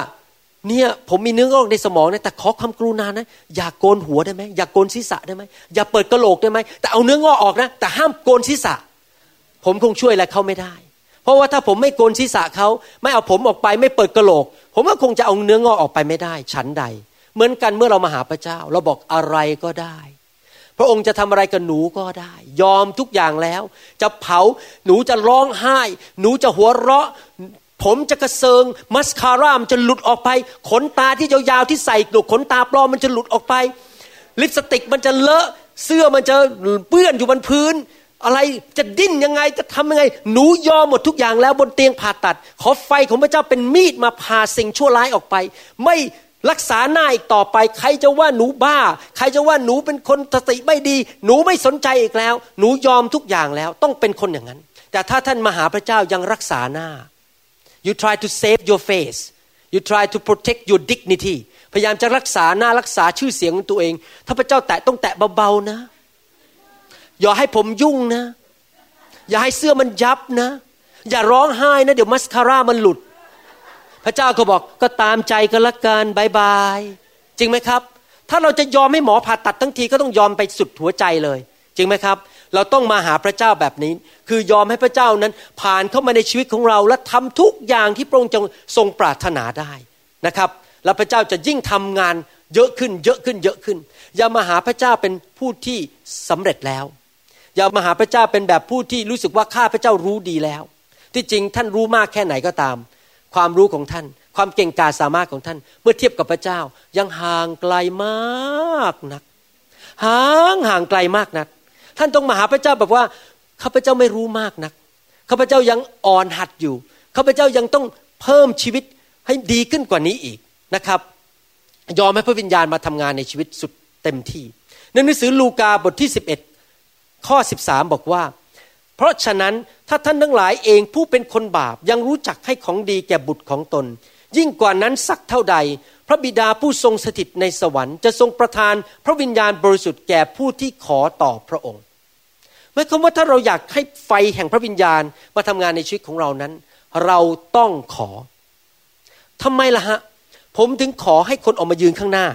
[SPEAKER 1] เนี่ยผมมีเนื้องอกในสมองนะแต่ขอความกรุณานะ อย่าโกนหัวได้ไหมอย่าโกนศีรษะได้ไหมอย่าเปิดกระโหลกได้ไหมแต่เอาเนื้องอกออกนะ แต่ห้ามโกนศีรษะ ผมคงช่วยอะไรเขาไม่ได้ เพราะว่าถ้าผมไม่โกนศีรษะเขาไม่เอาผมออกไปไม่เปิดกระโหลก ผมก็คงจะเอาเนื้องอกออกไปไม่ได้ ฉันใด เหมือนกันเมื่อเรามาหาพระเจ้า เราบอกอะไรก็ได้ พระองค์จะทำอะไรกับหนูก็ได้ ยอมทุกอย่างแล้ว จะเผาหนูจะร้องไห้ หนูจะหัวเราะ ผมจะกระเซิงมัสคาร่ามจะหลุดออกไป ขนตาที่ยาวๆที่ใส่หนวกขนตาปลอมมันจะหลุดออกไป ลิปสติกมันจะเลอะเสื้อมันจะเปื้อนอยู่บนพื้น อะไรจะดิ้นยังไงจะทำยังไง หนูยอมหมดทุกอย่างแล้วบนเตียงผ่าตัด ขอไฟของพระเจ้าเป็นมีดมาพาสิ่งชั่วร้ายออกไป ไม่รักษาหน้าอีกต่อไป ใครจะว่าหนูบ้า ใครจะว่าหนูเป็นคนสติไม่ดี หนูไม่สนใจอีกแล้ว หนูยอมทุกอย่างแล้วต้องเป็นคนอย่างนั้น แต่ถ้าท่านมาหาพระเจ้ายังรักษาหน้า you try to save your face you try to protect your dignity พยายามจะรักษาหน้ารักษาชื่อเสียงของตัวเอง ถ้าพระเจ้าแตะต้องแตะเบาๆนะ อย่าให้ผมยุ่งนะ อย่าให้เสื้อมันยับนะ อย่าร้องไห้นะ เดี๋ยวมัสคาร่ามันหลุด พระเจ้าก็บอกก็ตามใจกันละกันบายบาย จริงไหมครับ ถ้าเราจะยอมให้หมอผ่าตัดทั้งทีก็ต้องยอมไปสุดหัวใจเลย จริงไหมครับ เราต้องมาหาพระเจ้าแบบนี้ คือยอมให้พระเจ้านั้น ผ่านเข้ามาในชีวิตของเรา และทำทุกอย่างที่พระองค์ทรงปรารถนาได้นะครับแล้วพระเจ้าจะยิ่งทำงานเยอะขึ้นเยอะขึ้นเยอะขึ้น อย่ามาหาพระเจ้าเป็นผู้ที่สำเร็จแล้ว อย่ามาหาพระเจ้าเป็นแบบผู้ที่รู้สึกว่าข้าพระเจ้ารู้ดีแล้ว ที่จริงท่านรู้มากแค่ไหนก็ตาม ความรู้ของท่าน ความเก่งกาจสามารถของท่าน เมื่อเทียบกับพระเจ้ายังห่างไกลมากนักห่างห่างไกลมากนัก ท่านต้องมาหาพระเจ้าแบบว่าข้าพเจ้าไม่รู้มากนักข้าพเจ้ายังอ่อนหัดอยู่ข้าพเจ้ายังต้องเพิ่มชีวิตให้ดีขึ้นกว่านี้อีกนะครับ ยอมให้พระวิญญาณมาทำงานในชีวิตสุดเต็มที่ในหนังสือลูกาบทที่ 11 ข้อ 13 บอกว่า เพราะฉะนั้นถ้าท่านทั้งหลายเองผู้เป็นคนบาปยังรู้จักให้ของดีแก่บุตรของตน ยิ่งกว่านั้นสักเท่าใด พระบิดาผู้ทรงสถิตในสวรรค์จะทรงประทานพระวิญญาณบริสุทธิ์แก่ผู้ที่ขอต่อพระองค์ หมายความว่าถ้าเราอยากให้ไฟแห่งพระวิญญาณมาทำงานในชีวิตของเรานั้น เราต้องขอทำไมล่ะฮะ ผมถึงขอให้คนออกมายืนข้างหน้า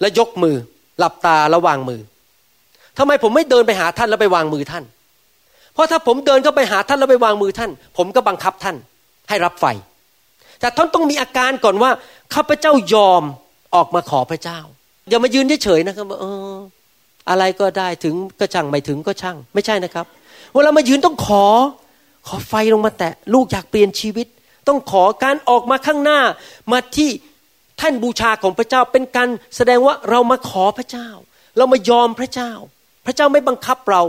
[SPEAKER 1] และยกมือ หลับตาแล้ววางมือทำไมผมไม่เดินไปหาท่านแล้วไปวางมือท่าน เพราะถ้าผมเดินเข้าไปหาท่านแล้วไปวางมือท่าน ผมก็บังคับท่าน ให้รับไฟ แต่ท่านต้องมีอาการก่อนว่าข้าพเจ้ายอมออกมาขอพระเจ้า อย่ามายืนเฉยๆนะครับว่าเออ อะไรก็ได้ถึงก็ช่างไม่ถึงก็ช่าง ไม่ใช่นะครับ เวลามายืนต้องขอ ขอไฟลงมาแตะ ลูกอยากเปลี่ยนชีวิต ต้องขอการออกมาข้างหน้า มาที่ท่านบูชาของพระเจ้าเป็นการแสดงว่าเรามาขอพระเจ้า เรามายอมพระเจ้า พระเจ้าไม่บังคับเรา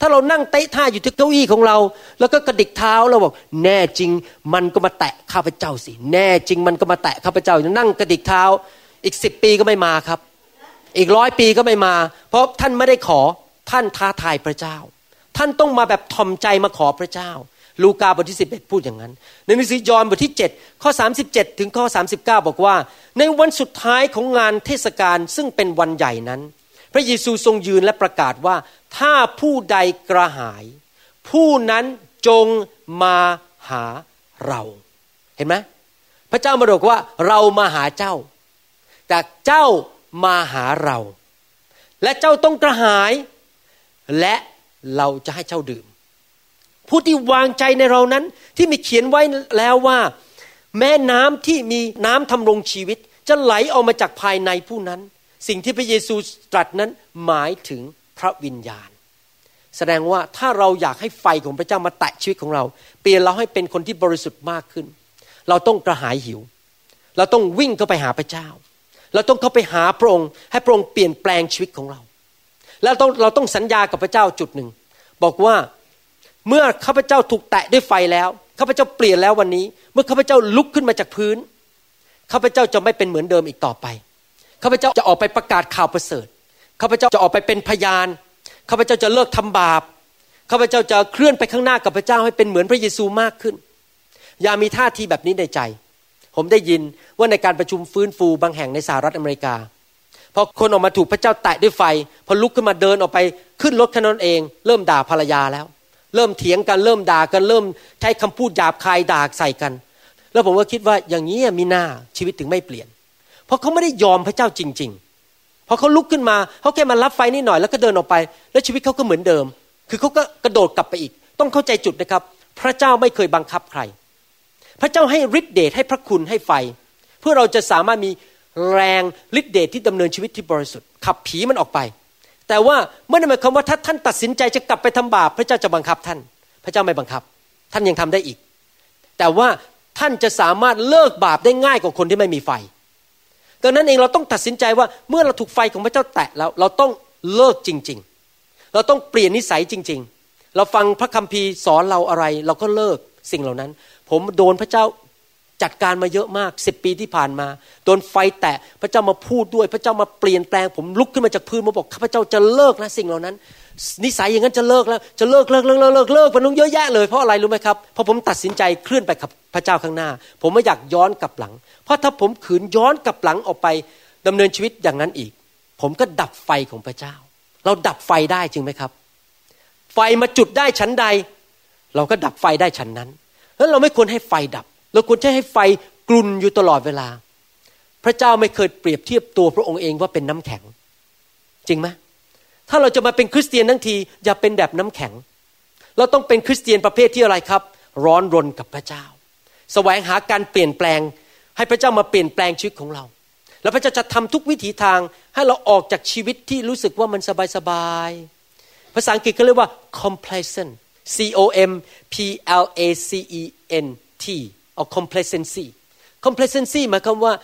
[SPEAKER 1] ถ้าเรานั่งเตะท่าอยู่ที่เก้าอี้ของเรา แล้วก็กระดิกเท้าเราบอกแน่จริงมันก็มาแตะข้าพเจ้าสิ แน่จริงมันก็มาแตะข้าพเจ้านั่งกระดิกเท้า อีกสิบปีก็ไม่มาครับ อีกร้อยปีก็ไม่มา เพราะท่านไม่ได้ขอท่านท้าทายพระเจ้า ท่านต้องมาแบบทอมใจมาขอพระเจ้า ลูกาบทที่11พูดอย่างนั้น ในหนังสือยอห์นบทที่7ข้อ37 ถึงข้อ 39 บอกว่า ในวันสุดท้ายของงานเทศกาลซึ่งเป็นวันใหญ่นั้น พระเยซูทรงยืนและประกาศว่า ถ้าผู้ใดกระหาย ผู้นั้นจงมาหาเราเห็นไหมพระเจ้ามาบอกว่าเรามาหาเจ้า แต่เจ้า มาหาเรา และเจ้าต้องกระหาย และเราจะให้เจ้าดื่ม ผู้ที่วางใจในเรานั้นที่มีเขียนไว้แล้วว่า แม่น้ำที่มีน้ำทำรงชีวิต จะไหลออกมาจากภายในผู้นั้น สิ่งที่พระเยซูตรัสนั้นหมายถึงพระวิญญาณ แสดงว่าถ้าเราอยากให้ไฟของพระเจ้ามาแตะชีวิตของเรา เปลี่ยนเราให้เป็นคนที่บริสุทธิ์มากขึ้น เราต้องกระหายหิว เราต้องวิ่งเข้าไปหาพระเจ้า เราต้องเข้าไปหาพระองค์ให้พระองค์เปลี่ยนแปลงชีวิตของเรา แล้วต้องเราต้องสัญญากับพระเจ้าจุดหนึ่ง บอกว่าเมื่อข้าพเจ้าถูกแตะด้วยไฟแล้วข้าพเจ้าเปลี่ยนแล้ววันนี้ เมื่อข้าพเจ้าลุกขึ้นมาจากพื้นข้าพเจ้าจะไม่เป็นเหมือนเดิมอีกต่อไปข้าพเจ้าจะออกไปประกาศข่าวประเสริฐข้าพเจ้าจะออกไปเป็นพยานข้าพเจ้าจะเลิกทำบาปข้าพเจ้าจะเคลื่อนไปข้างหน้ากับพระเจ้าให้เป็นเหมือนพระเยซูมากขึ้น อย่ามีท่าทีแบบนี้ในใจ ผมได้ยินว่าในการประชุมฟื้นฟูบางแห่งในสหรัฐอเมริกาพอคนออกมาถูกพระเจ้าแตะด้วยไฟ พอลุกขึ้นมาเดินออกไปขึ้นรถคันนั้นเอง เริ่มด่าภรรยาแล้ว เริ่มเถียงกันเริ่มด่ากันเริ่มใช้คำพูดหยาบคายด่าใส่กัน แล้วผมก็คิดว่าอย่างนี้มีหน้าชีวิตถึงไม่เปลี่ยน เพราะเขาไม่ได้ยอมพระเจ้าจริง ๆ พอเขาลุกขึ้นมาเขาแค่มารับไฟนิดหน่อยแล้วก็เดินออกไป แล้วชีวิตเขาก็เหมือนเดิม คือเขาก็กระโดดกลับไปอีก ต้องเข้าใจจุดนะครับ พระเจ้าไม่เคยบังคับใคร พระเจ้าให้ฤทธิเดชให้พระคุณให้ไฟ เพื่อเราจะสามารถมีแรงฤทธิเดชที่ดำเนินชีวิตที่บริสุทธิ์ขับผีมันออกไป แต่ว่าเมื่อหมายความว่าถ้าท่านตัดสินใจจะกลับไปทำบาปพระเจ้าจะบังคับท่าน พระเจ้าไม่บังคับ ท่านยังทำได้อีก แต่ว่าท่านจะสามารถเลิกบาปได้ง่ายกว่าคนที่ไม่มีไฟดังนั้นเองเราต้องตัดสินใจว่าเมื่อเราถูกไฟของพระเจ้าแตะแล้วเราต้องเลิกจริง ๆ เราต้องเปลี่ยนนิสัยจริง ๆ เราฟังพระคัมภีร์สอนเราอะไร เราก็เลิกสิ่งเหล่านั้น ผมโดนพระเจ้าจัดการมาเยอะมากสิบปีที่ผ่านมา โดนไฟแตะพระเจ้ามาพูดด้วย พระเจ้ามาเปลี่ยนแปลง ผมลุกขึ้นมาจากพื้นมาบอกข้าพเจ้าจะเลิกนะสิ่งเหล่านั้น นิสัยอย่างนั้นจะเลิกแล้วจะเลิกเลิกเลิกเลิกเลิกเลิกมันต้องเยอะแยะเลยเพราะอะไรรู้ไหมครับเพราะผมตัดสินใจเคลื่อนไปกับพระเจ้าข้างหน้า ผมไม่อยากย้อนกลับหลัง เพราะถ้าผมขืนย้อนกลับหลังออกไปดำเนินชีวิตอย่างนั้นอีก ผมก็ดับไฟของพระเจ้า เราดับไฟได้จริงไหมครับ ไฟมาจุดได้ชั้นใด เราก็ดับไฟได้ชั้นนั้น เพราะเราไม่ควรให้ไฟดับ เราควรจะให้ไฟกลุ่นอยู่ตลอดเวลา พระเจ้าไม่เคยเปรียบเทียบตัวพระองค์เองว่าเป็นน้ำแข็ง จริงไหมถ้าเราจะมาเป็นคริสเตียนทั้งที อย่าเป็นแบบน้ำแข็ง เราต้องเป็นคริสเตียนประเภทที่อะไรครับ ร้อนรนกับพระเจ้า แสวงหาการเปลี่ยนแปลง ให้พระเจ้ามาเปลี่ยนแปลงชีวิตของเรา แล้วพระเจ้าจะทำทุกวิถีทางให้เราออกจากชีวิตที่รู้สึกว่ามันสบายๆภาษาอังกฤษเขาเรียกว่า complacent C O M P L A C E N T or complacency complacency หมายความว่า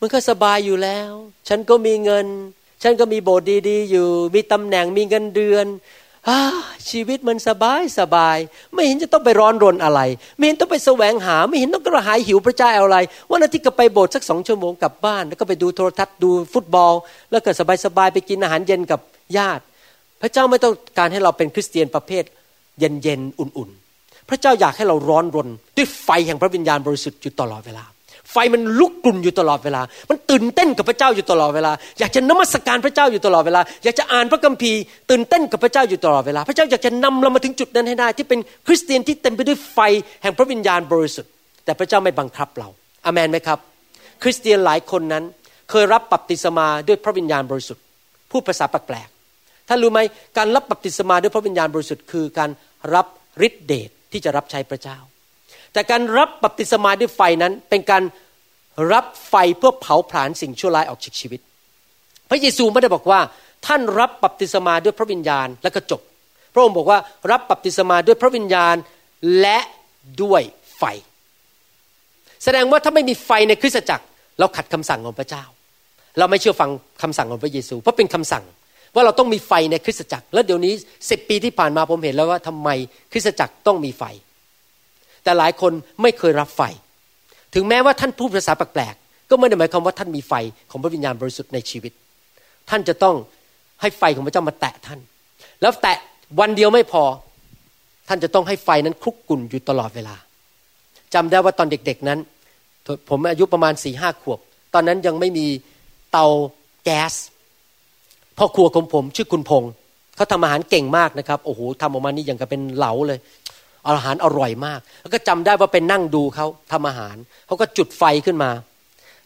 [SPEAKER 1] มันก็สบายอยู่แล้ว ฉันก็มีเงิน ฉันก็มีโบสถ์ดี ๆ อยู่ มีตำแหน่งมีเงินเดือนชีวิตมันสบายสบาย ไม่เห็นจะต้องไปร้อนรนอะไร ไม่เห็นต้องไปแสวงหา ไม่เห็นต้องกระหายหิวพระเจ้าอะไรวันอาทิตย์ก็ไปโบสถ์สักสองชั่วโมงกลับบ้าน แล้วก็ไปดูโทรทัศน์ดูฟุตบอล แล้วก็สบายๆไปกินอาหารเย็นกับญาติ พระเจ้าไม่ต้องการให้เราเป็นคริสเตียนประเภท เย็นๆอุ่นๆ พระเจ้าอยากให้เราร้อนรน ด้วยไฟแห่งพระวิญญาณบริสุทธิ์อยู่ตลอดเวลา ไฟมันลุกกลุ่นอยู่ตลอดเวลา มันตื่นเต้นกับพระเจ้าอยู่ตลอดเวลา อยากจะนมัสการพระเจ้าอยู่ตลอดเวลา อยากจะอ่านพระคัมภีร์ตื่นเต้นกับพระเจ้าอยู่ตลอดเวลา พระเจ้าอยากจะนำเรามาถึงจุดนั้นให้ได้ ที่เป็นคริสเตียนที่เต็มไปด้วยไฟแห่งพระวิญญาณบริสุทธิ์ แต่พระเจ้าไม่บังคับเราอาเมนไหมครับ คริสเตียนหลายคนนั้นเคยรับบัพติศมาด้วยพระวิญญาณบริสุทธิ์พูดภาษาแปลกๆท่านรู้ไหมการรับบัพติศมาด้วยพระวิญญาณบริสุทธิ์คือการ รับฤทธิเดชที่จะรับใช้พระเจ้า แต่การรับบัพติศมาด้วยไฟนั้นเป็นการรับไฟเพื่อเผาผลาญสิ่งชั่วร้ายออกจากชีวิต พระเยซูไม่ได้บอกว่า ท่านรับบัพติศมาด้วยพระวิญญาณแล้วก็จบ พระองค์บอกว่ารับบัพติศมาด้วยพระวิญญาณและด้วยไฟ แสดงว่าถ้าไม่มีไฟในคริสตจักร เราขัดคำสั่งของพระเจ้า เราไม่เชื่อฟังคำสั่งของพระเยซู เพราะเป็นคำสั่ง ว่าเราต้องมีไฟในคริสตจักร แล้วเดี๋ยวนี้สิปีที่ผ่านมาผมเห็นแล้วว่าทำไมคริสตจักรต้องมีไฟ แต่หลายคนไม่เคยรับไฟ ถึงแม้ว่าท่านพูดภาษาแปลกๆก็ไม่ได้หมายความว่าท่านมีไฟของพระวิญญาณบริสุทธิ์ในชีวิต ท่านจะต้องให้ไฟของพระเจ้ามาแตะท่าน แล้วแตะวันเดียวไม่พอ ท่านจะต้องให้ไฟนั้นคลุกกุ่นอยู่ตลอดเวลาจำได้ว่าตอนเด็กๆนั้น ผมอายุประมาณสี่ห้าขวบ ตอนนั้นยังไม่มีเตาแก๊ส พ่อครัวของผมชื่อคุณพงศ์เขาทำอาหารเก่งมากนะครับโอ้โหทำออกมานี่อย่างกับเป็นเหลาเลยอาหารอร่อยมาก แล้วก็จำได้ว่าเป็นนั่งดูเขาทำอาหารเขาก็จุดไฟขึ้นมา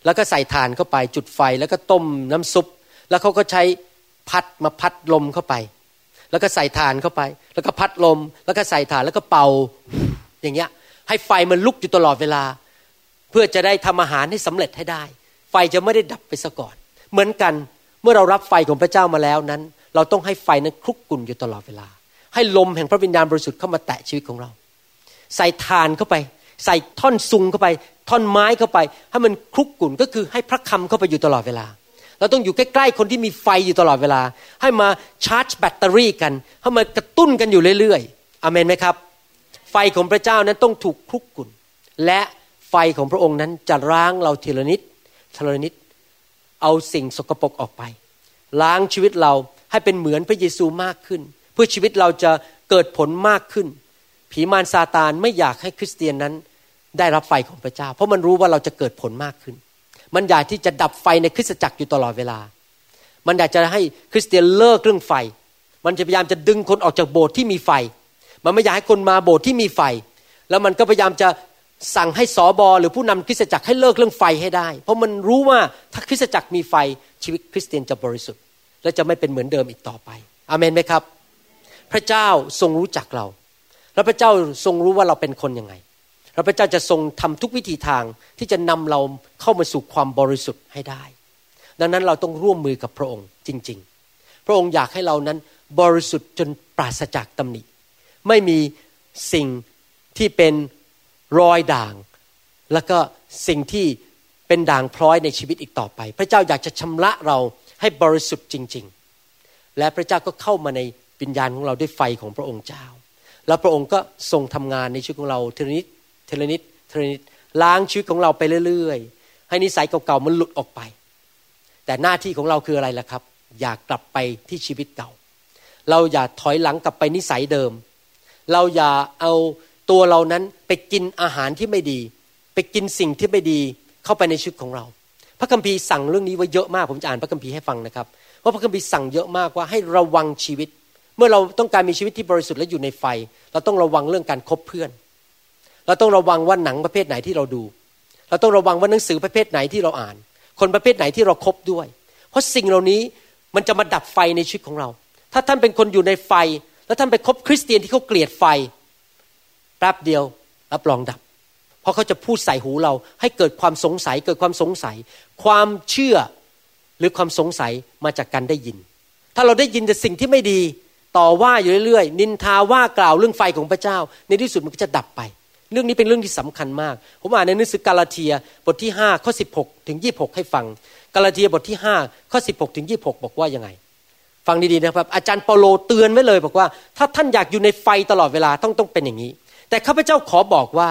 [SPEAKER 1] แล้วก็ใส่ถ่านเข้าไป จุดไฟแล้วก็ต้มน้ำซุป แล้วเขาก็ใช้พัดมาพัดลมเข้าไป แล้วก็ใส่ถ่านเข้าไป แล้วก็พัดลม แล้วก็ใส่ถ่านแล้วก็เป่าอย่างเงี้ย ให้ไฟมันลุกอยู่ตลอดเวลา เพื่อจะได้ทำอาหารให้สำเร็จให้ได้ ไฟจะไม่ได้ดับไปซะก่อน เหมือนกัน เมื่อเรารับไฟของพระเจ้ามาแล้วนั้น เราต้องให้ไฟนั้นคลุกกุ่นอยู่ตลอดเวลา ให้ลมแห่งพระวิญญาณบริสุทธิ์เข้ามาแตะชีวิตของเรา ใส่ทานเข้าไป ใส่ท่อนซุงเข้าไป ท่อนไม้เข้าไป ให้มันคลุกกุ่นก็คือให้พระคำเข้าไปอยู่ตลอดเวลา เราต้องอยู่ใกล้ๆคนที่มีไฟอยู่ตลอดเวลา ให้มาชาร์จแบตเตอรี่กันให้มากระตุ้นกันอยู่เรื่อยๆอเมนไหมครับ ไฟของพระเจ้านั้นต้องถูกคลุกกุ่นและไฟของพระองค์นั้นจะล้างเราทีละนิดทีละนิด เอาสิ่งสกปรกออกไป ล้างชีวิตเราให้เป็นเหมือนพระเยซูมากขึ้น เพื่อชีวิตเราจะเกิดผลมากขึ้น ผีมารซาตานไม่อยากให้คริสเตียนนั้นได้รับไฟของพระเจ้า เพราะมันรู้ว่าเราจะเกิดผลมากขึ้น มันอยากที่จะดับไฟในคริสตจักรอยู่ตลอดเวลา มันอยากจะให้คริสเตียนเลิกเรื่องไฟ มันจะพยายามจะดึงคนออกจากโบสถ์ที่มีไฟ มันไม่อยากให้คนมาโบสถ์ที่มีไฟ แล้วมันก็พยายามจะ สั่งให้สอบอหรือผู้นำคริสตจักรให้เลิกเรื่องไฟให้ได้ เพราะมันรู้ว่าถ้าคริสตจักรมีไฟชีวิตคริสเตียนจะบริสุทธิ์ และจะไม่เป็นเหมือนเดิมอีกต่อไปอเมนไหมครับ พระเจ้าทรงรู้จักเรา แล้วพระเจ้าทรงรู้ว่าเราเป็นคนยังไงแล้วพระเจ้าจะทรงทำทุกวิธีทางที่จะนำเราเข้ามาสู่ความบริสุทธิ์ให้ได้ ดังนั้นเราต้องร่วมมือกับพระองค์จริง ๆ พระองค์อยากให้เรานั้นบริสุทธิ์จนปราศจากตำหนิ ไม่มีสิ่งที่เป็น รอยด่าง แล้วก็สิ่งที่เป็นด่างพร้อยในชีวิตอีกต่อไป พระเจ้าอยากจะชำระเราให้บริสุทธิ์จริง ๆ และพระเจ้าก็เข้ามาในวิญญาณของเราด้วยไฟของพระองค์เจ้า แล้วพระองค์ก็ทรงทำงานในชีวิตของเราทีละนิดทีละนิดทีละนิดล้างชีวิตของเราไปเรื่อย ๆ ให้นิสัยเก่าๆมันหลุดออกไป แต่หน้าที่ของเราคืออะไรล่ะครับ อยากกลับไปที่ชีวิตเก่า เราอย่าถอยหลังกลับไปนิสัยเดิม เราอย่าเอา ตัวเรานั้นไปกินอาหารที่ไม่ดี ไปกินสิ่งที่ไม่ดีเข้าไปในชีวิตของเรา พระคัมภีร์สั่งเรื่องนี้ไว้เยอะมากผมจะอ่านพระคัมภีร์ให้ฟังนะครับว่าพระคัมภีร์สั่งเยอะมากว่าให้ระวังชีวิต เมื่อเราต้องการมีชีวิตที่บริสุทธิ์และอยู่ในไฟ เราต้องระวังเรื่องการคบเพื่อน เราต้องระวังว่าหนังประเภทไหนที่เราดู เราต้องระวังว่าหนังสือประเภทไหนที่เราอ่าน คนประเภทไหนที่เราครบด้วย เพราะสิ่งเหล่านี้มันจะมาดับไฟในชีวิตของเรา ถ้าท่านเป็นคนอยู่ในไฟ แล้วท่านไปคบคริสเตียนที่เขาเกลียดไฟ แป๊บเดียวรับรองดับ เพราะเขาจะพูดใส่หูเราให้เกิดความสงสัยเกิดความสงสัย ความเชื่อหรือความสงสัยมาจากการได้ยิน ถ้าเราได้ยินแต่สิ่งที่ไม่ดีต่อว่าอยู่เรื่อยๆ นินทาว่ากล่าวเรื่องไฟของพระเจ้า ในที่สุดมันก็จะดับไป เรื่องนี้เป็นเรื่องที่สำคัญมาก ผมอ่านในหนังสือกาลาเทียบทที่5ข้อ16 ถึง 26 ให้ฟัง กาลาเทียบทที่5ข้อ16 ถึง 26 บอกว่ายังไง ฟังดีๆนะครับ อาจารย์เปโลเตือนไว้เลย บอกว่า ถ้าท่านอยากอยู่ในไฟตลอดเวลาต้องต้องเป็นอย่างนี้ แต่ข้าพเจ้าขอบอกว่า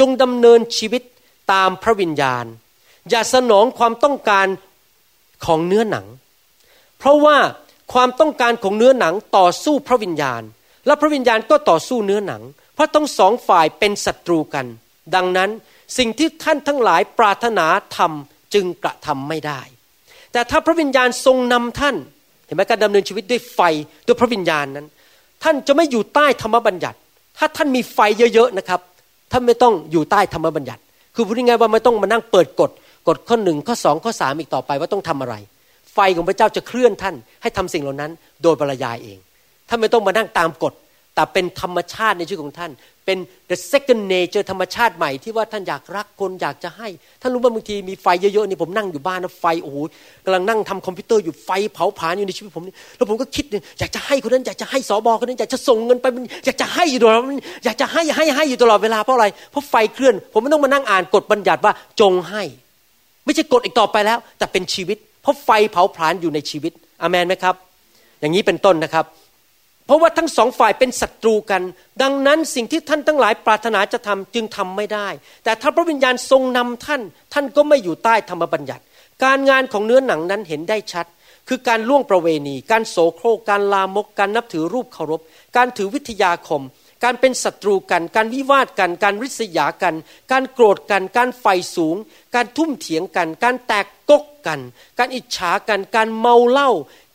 [SPEAKER 1] จงดำเนินชีวิตตามพระวิญญาณ อย่าสนองความต้องการของเนื้อหนัง เพราะว่าความต้องการของเนื้อหนังต่อสู้พระวิญญาณ และพระวิญญาณก็ต่อสู้เนื้อหนัง เพราะทั้งสองฝ่ายเป็นศัตรูกัน ดังนั้นสิ่งที่ท่านทั้งหลายปรารถนาทำจึงกระทำไม่ได้ แต่ถ้าพระวิญญาณทรงนำท่าน เห็นไหมการดำเนินชีวิตด้วยไฟด้วยพระวิญญาณนั้น ท่านจะไม่อยู่ใต้ธรรมบัญญัติ ถ้าท่านมีไฟเยอะๆนะครับท่านไม่ต้องอยู่ใต้ธรรมบัญญัติ คือพูดง่ายๆว่าไม่ต้องมานั่งเปิดกฎกฎข้อหนึ่งข้อสองข้อสามอีกต่อไปว่าต้องทำอะไร ไฟของพระเจ้าจะเคลื่อนท่านให้ทำสิ่งเหล่านั้น โดยปรยายเองท่านไม่ต้องมานั่งตามกฎ แต่เป็นธรรมชาติในชีวิตของท่าน เป็น the second nature ธรรมชาติใหม่ที่ว่าท่านอยากรักคนอยากจะให้ ท่านรู้ว่าบางทีมีไฟเยอะๆนี่ผมนั่งอยู่บ้านนะไฟโอ้โหกำลังนั่งทำคอมพิวเตอร์อยู่ไฟเผาผลาญอยู่ในชีวิตผมนี่แล้วผมก็คิดเนี่ยอยากจะให้คนนั้นอยากจะให้สอบอคนนั้นอยากจะส่งเงินไปอยากจะให้อยู่ตลอดอยากจะให้ให้ให้อยู่ตลอดเวลาเพราะอะไรเพราะไฟเคลื่อน ผมไม่ต้องมานั่งอ่านกฎบัญญัติว่าจงให้ ไม่ใช่กฎอีกต่อไปแล้ว แต่เป็นชีวิต เพราะไฟเผาผลาญอยู่ในชีวิตอามนไหมครับ อย่างนี้เป็นต้นนะครับ เพราะว่าทั้งสองฝ่ายเป็นศัตรูกัน ดังนั้นสิ่งที่ท่านทั้งหลายปรารถนาจะทำจึงทำไม่ได้ แต่ถ้าพระวิญญาณทรงนำท่าน ท่านก็ไม่อยู่ใต้ธรรมบัญญัติ การงานของเนื้อหนังนั้นเห็นได้ชัด คือการล่วงประเวณี การโสโครกการลามก การนับถือรูปเคารพ การถือวิทยาคม การเป็นศัตรูกัน การวิวาทกัน การริษยากัน การโกรธกัน การไฟสูง การทุ่มเถียงกัน การแตกกกกัน การอิจฉากัน การเมาเหล้า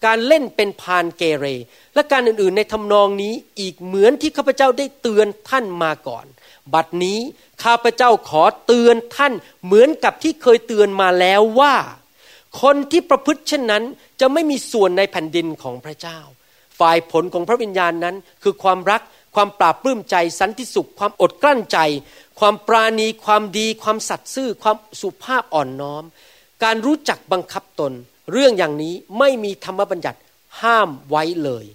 [SPEAKER 1] การเล่นเป็นพานเกเร และการอื่นๆในทำนองนี้อีกเหมือนที่ข้าพเจ้าได้เตือนท่านมาก่อน บัดนี้ข้าพเจ้าขอเตือนท่านเหมือนกับที่เคยเตือนมาแล้วว่า คนที่ประพฤติเช่นนั้นจะไม่มีส่วนในแผ่นดินของพระเจ้า ฝ่ายผลของพระวิญญาณนั้นคือความรัก ความปราบปลื้มใจ สันติสุข ความอดกลั้นใจ ความปราณี ความดี ความสัตย์ซื่อ ความสุภาพอ่อนน้อม การรู้จักบังคับตน เรื่องอย่างนี้ไม่มีธรรมบัญญัติห้ามไว้เลย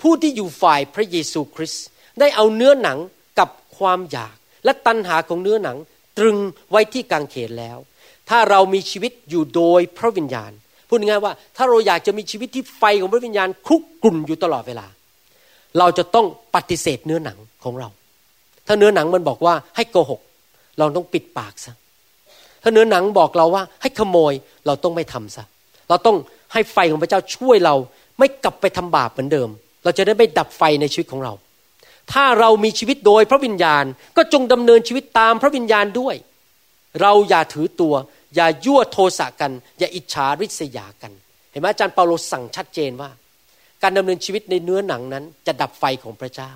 [SPEAKER 1] ผู้ที่อยู่ฝ่ายพระเยซูคริสต์ได้เอาเนื้อหนังกับความอยาก และตัณหาของเนื้อหนัง ตรึงไว้ที่กางเขนแล้ว ถ้าเรามีชีวิตอยู่โดยพระวิญญาณพูดง่ายว่าถ้าเราอยากจะมีชีวิตที่ไฟของพระวิญญาณคุกกลุ่นอยู่ตลอดเวลา เราจะต้องปฏิเสธเนื้อหนังของเรา ถ้าเนื้อหนังมันบอกว่าให้โกหก เราต้องปิดปากซะ ถ้าเนื้อหนังบอกเราว่าให้ขโมยเราต้องไม่ทำซะ เราต้องให้ไฟของพระเจ้าช่วยเรา ไม่กลับไปทำบาปเหมือนเดิม เราจะได้ไม่ดับไฟในชีวิตของเรา ถ้าเรามีชีวิตโดยพระวิญญาณก็จงดำเนินชีวิตตามพระวิญญาณด้วย เราอย่าถือตัว อย่ายั่วโทสะกัน อย่าอิจฉาริษยากัน เห็นไหมอาจารย์เปาโลสั่งชัดเจนว่า การดำเนินชีวิตในเนื้อหนังนั้น จะดับไฟของพระเจ้า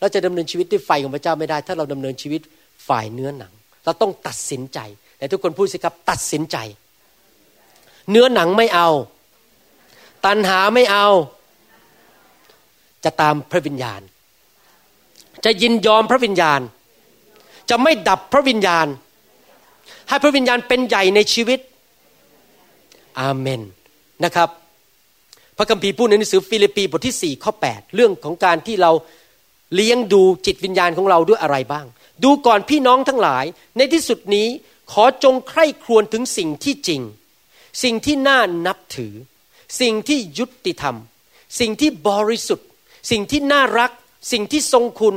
[SPEAKER 1] เราจะดำเนินชีวิตด้วยไฟของพระเจ้าไม่ได้ ถ้าเราดำเนินชีวิตฝ่ายเนื้อหนัง เราต้องตัดสินใจแต่ทุกคนพูดสิครับตัดสินใจ เนื้อหนังไม่เอา ตันหาไม่เอา จะตามพระวิญญาณ จะยินยอมพระวิญญาณ จะไม่ดับพระวิญญาณ ให้พระวิญญาณเป็นใหญ่ในชีวิต อาเมนนะครับ พระคัมภีร์พูดในหนังสือฟิลิปปีบทที่4ข้อ8เรื่องของการที่เราเลี้ยงดูจิตวิญญาณของเราด้วยอะไรบ้าง ดูก่อนพี่น้องทั้งหลาย ในที่สุดนี้ขอจงใคร่ครวญถึงสิ่งที่จริง สิ่งที่น่านับถือ สิ่งที่ยุติธรรม สิ่งที่บริสุทธิ์ สิ่งที่น่ารัก สิ่งที่ทรงคุณ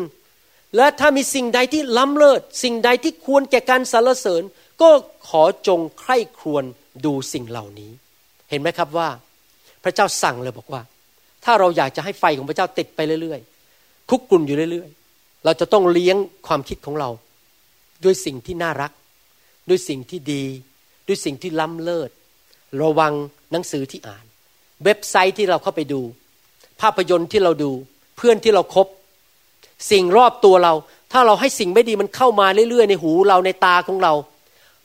[SPEAKER 1] และถ้ามีสิ่งใดที่ล้ำเลิศ สิ่งใดที่ควรแก่การสรรเสริญ ก็ขอจงใคร่ครวญดูสิ่งเหล่านี้ เห็นไหมครับว่า พระเจ้าสั่งเลยบอกว่า ถ้าเราอยากจะให้ไฟของพระเจ้าติดไปเรื่อยๆคุกกุ่นอยู่เรื่อยๆ เราจะต้องเลี้ยงความคิดของเรา ด้วยสิ่งที่น่ารัก ด้วยสิ่งที่ดี ด้วยสิ่งที่ล้ำเลิศ ระวังหนังสือที่อ่าน เว็บไซต์ที่เราเข้าไปดู ภาพยนตร์ที่เราดู เพื่อนที่เราครบสิ่งรอบตัวเรา ถ้าเราให้สิ่งไม่ดีมันเข้ามาเรื่อยๆ ในหูเราในตาของเรา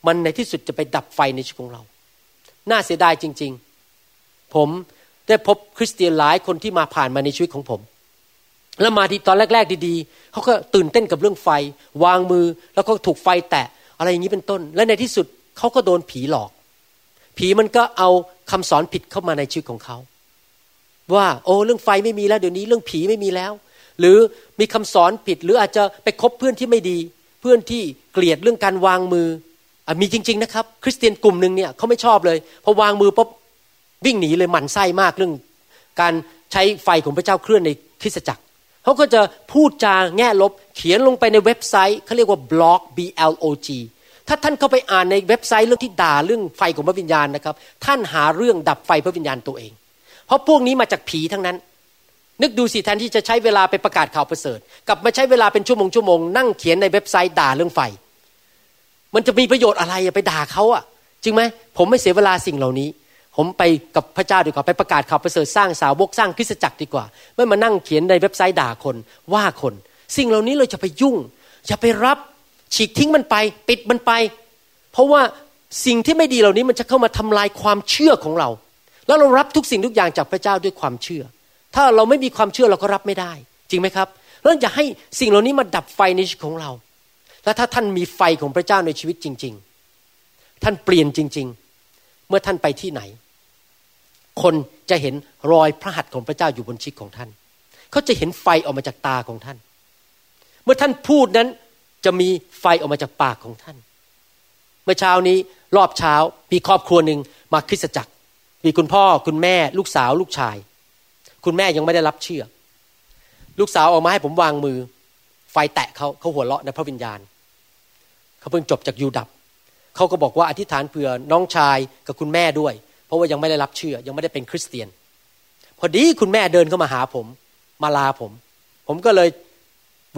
[SPEAKER 1] มันในที่สุดจะไปดับไฟในชีวิตของเรา น่าเสียดายจริง ๆ ผมได้พบคริสเตียนหลายคนที่มาผ่านมาในชีวิตของผม แล้วมาที่ตอนแรก ๆ ดีๆเขาก็ตื่นเต้นกับเรื่องไฟ วางมือแล้วก็ถูกไฟแตะอะไรอย่างนี้เป็นต้น และในที่สุดเขาก็โดนผีหลอก ผีมันก็เอาคำสอนผิดเข้ามาในชีวิตของเขา ว่าโอ้เรื่องไฟไม่มีแล้วเดี๋ยวนี้เรื่องผีไม่มีแล้ว หรือมีคำสอนผิดหรืออาจจะไปคบเพื่อนที่ไม่ดี เพื่อนที่เกลียดเรื่องการวางมืออมีจริง ๆ นะครับ คริสเตียนกลุ่มหนึ่งเนี่ยเขาไม่ชอบเลยพอวางมือปุ๊บ วิ่งหนีเลยหมั่นไส้มากเรื่อง การใช้ไฟของพระเจ้าเคลื่อนในคริสตจักรเขาก็จะพูดจาแง่ลบเขียนลงไปในเว็บไซต์เขาเรียกว่าบล็อก B L O G ถ้าท่านเข้าไปอ่านในเว็บไซต์เรื่องที่ด่าเรื่องไฟของพระวิญญาณนะครับ ท่านหาเรื่องดับไฟพระวิญญาณตัวเอง เพราะพวกนี้มาจากผีทั้งนั้น นึกดูสิแทนที่จะใช้เวลาไปประกาศข่าวประเสริฐกลับมาใช้เวลาเป็นชั่วโมงชั่วโมงนั่งเขียนในเว็บไซต์ด่าเรื่องไฟ มันจะมีประโยชน์อะไรไปด่าเขาอะจริงไหมผมไม่เสียเวลาสิ่งเหล่านี้ ผมไปกับพระเจ้าดีกว่าไปประกาศข่าวประเสริฐสร้างสาวกสร้างคริสตจักรดีกว่า ไม่มานั่งเขียนในเว็บไซต์ด่าคนว่าคน สิ่งเหล่านี้เราจะไปยุ่ง อย่าไปรับฉีกทิ้งมันไป ปิดมันไป เพราะว่าสิ่งที่ไม่ดีเหล่านี้มันจะเข้ามาทำลายความเชื่อของเรา แล้วเรารับทุกสิ่งทุกอย่างจากพระเจ้าด้วยความเชื่อ ถ้าเราไม่มีความเชื่อเราก็รับไม่ได้ จริงไหมครับแล้วอย่าให้สิ่งเหล่านี้มาดับไฟในชีวิตของเรา แล้วถ้าท่านมีไฟของพระเจ้าในชีวิตจริง ๆ ท่านเปลี่ยนจริง ๆ เมื่อท่านไปที่ไหน คนจะเห็นรอยพระหัตถ์ของพระเจ้าอยู่บนชีวิตของท่าน เขาจะเห็นไฟออกมาจากตาของท่าน เมื่อท่านพูดนั้นจะมีไฟออกมาจากปากของท่าน เมื่อเช้านี้รอบเช้ามีครอบครัวหนึ่งมาคริสตจักร มีคุณพ่อคุณแม่ ลูกสาวลูกชาย คุณแม่ยังไม่ได้รับเชื่อ ลูกสาวออกมาให้ผมวางมือ ไฟแตะเขาเขาหัวเราะในพระวิญญาณ เขาเพิ่งจบจากยูดับ เขาก็บอกว่าอธิษฐานเผื่อน้องชายกับคุณแม่ด้วย เพราะว่ายังไม่ได้รับเชื่อ ยังไม่ได้เป็นคริสเตียน พอดีคุณแม่เดินเข้ามาหาผม มาลาผม ผมก็เลย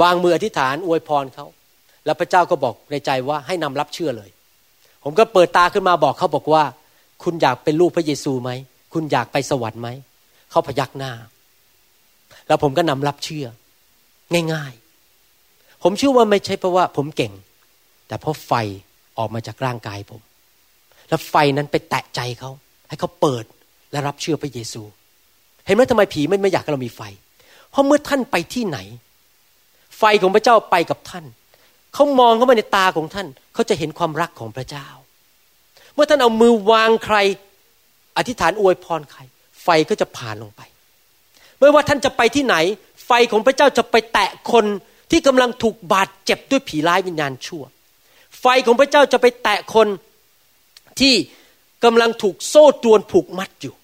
[SPEAKER 1] วางมืออธิษฐานอวยพรเขาแล้วพระเจ้าก็บอกในใจว่าให้นำรับเชื่อเลย ผมก็เปิดตาขึ้นมาบอกเขาบอกว่า คุณอยากเป็นลูกพระเยซูไหมคุณอยากไปสวรรค์ไหมเขาพยักหน้า แล้วผมก็นำรับเชื่อ ง่ายๆ ผมเชื่อว่าไม่ใช่เพราะว่า ผมเก่ง แต่เพราะไฟออกมาจากร่างกายผม แล้วไฟนั้นไปแตะใจเขา ให้เขาเปิดและรับเชื่อพระเยซู เห็นไหมทำไมผีไม่ไม่อยากให้เรามีไฟ เพราะเมื่อท่านไปที่ไหน ไฟของพระเจ้าไปกับท่าน เขามองเข้ามาในตาของท่าน เขาจะเห็นความรักของพระเจ้า เมื่อท่านเอามือวางใคร อธิษฐานอวยพรใคร ไฟก็จะผ่านลงไป ไม่ว่าท่านจะไปที่ไหน ไฟของพระเจ้าจะไปแตะคนที่กำลังถูกบาดเจ็บด้วยผีร้ายวิญญาณชั่ว ไฟของพระเจ้าจะไปแตะคนที่ กำลังถูกโซ่ตรวนผูกมัดอยู่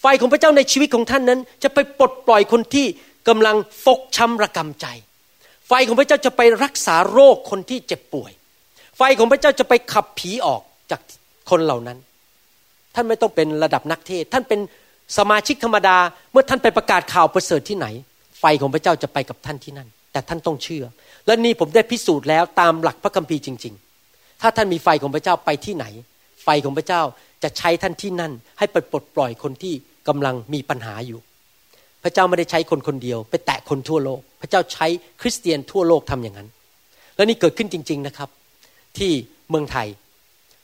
[SPEAKER 1] ไฟของพระเจ้าในชีวิตของท่านนั้น จะไปปลดปล่อยคนที่กำลังฟกช้ำระกำใจ ไฟของพระเจ้าจะไปรักษาโรคคนที่เจ็บป่วย ไฟของพระเจ้าจะไปขับผีออกจากคนเหล่านั้น ท่านไม่ต้องเป็นระดับนักเทศ ท่านเป็นสมาชิกธรรมดา เมื่อท่านไปประกาศข่าวประเสริฐที่ไหน ไฟของพระเจ้าจะไปกับท่านที่นั่น แต่ท่านต้องเชื่อ และนี่ผมได้พิสูจน์แล้วตามหลักพระคัมภีร์จริง ๆ ถ้าท่านมีไฟของพระเจ้าไปที่ไหน ไฟของพระเจ้าจะใช้ท่านที่นั่น ให้ไปปลดปล่อยคนที่กำลังมีปัญหาอยู่ พระเจ้าไม่ได้ใช้คนคนเดียว ไปแตะคนทั่วโลก พระเจ้าใช้คริสเตียนทั่วโลกทำอย่างนั้น และนี่เกิดขึ้นจริง ๆนะครับ ที่เมืองไทย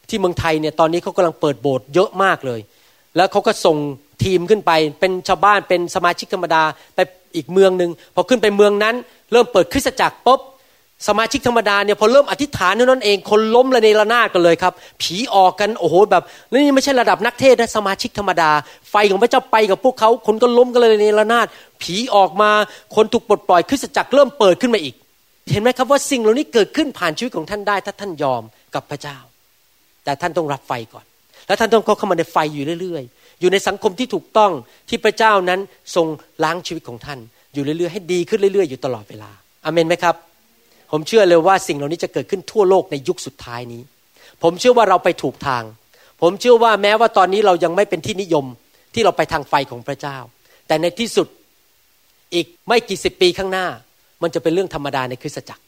[SPEAKER 1] ที่เมืองไทยเนี่ยตอนนี้เขากำลังเปิดโบสถ์เยอะมากเลย แล้วเขาก็ส่งทีมขึ้นไปเป็นชาวบ้านเป็นสมาชิกธรรมดาไปอีกเมืองหนึ่งพอขึ้นไปเมืองนั้น เริ่มเปิดคริสตจักรปุ๊บ สมาชิกธรรมดาเนี่ยพอเริ่มอธิษฐานนั้นเองคนล้มระเนระนาดกันเลยครับ ผีออกกันโอ้โหแบบนี่ไม่ใช่ระดับนักเทศนะสมาชิกธรรมดา ไฟของพระเจ้าไปกับพวกเขาคนก็ล้มกันเลยระเนระนาด ผีออกมาคนถูกปลดปล่อยคริสตจักรเริ่มเปิดขึ้นมาอีก เห็นไหมครับว่าสิ่งเหล่านี้เกิดขึ้นผ่านชีวิตของท่านได้ ถ้าท่านยอมกับพระเจ้า แต่ท่านต้องรับไฟก่อน แล้วท่านต้องเข้ามาในไฟอยู่เรื่อยๆ อยู่ในสังคมที่ถูกต้องที่พระเจ้านั้นทรงล้างชีวิตของท่าน อยู่เรื่อยๆให้ดีขึ้นเรื่อยๆ อยู่ตลอดเวลาอเมนไหมครับ ผมเชื่อเลยว่าสิ่งเหล่านี้จะเกิดขึ้นทั่วโลกในยุคสุดท้ายนี้ ผมเชื่อว่าเราไปถูกทาง ผมเชื่อว่าแม้ว่าตอนนี้เรายังไม่เป็นที่นิยมที่เราไปทางไฟของพระเจ้า แต่ในที่สุดอีกไม่กี่สิบปีข้างหน้า มันจะเป็นเรื่องธรรมดาในคริสตจักร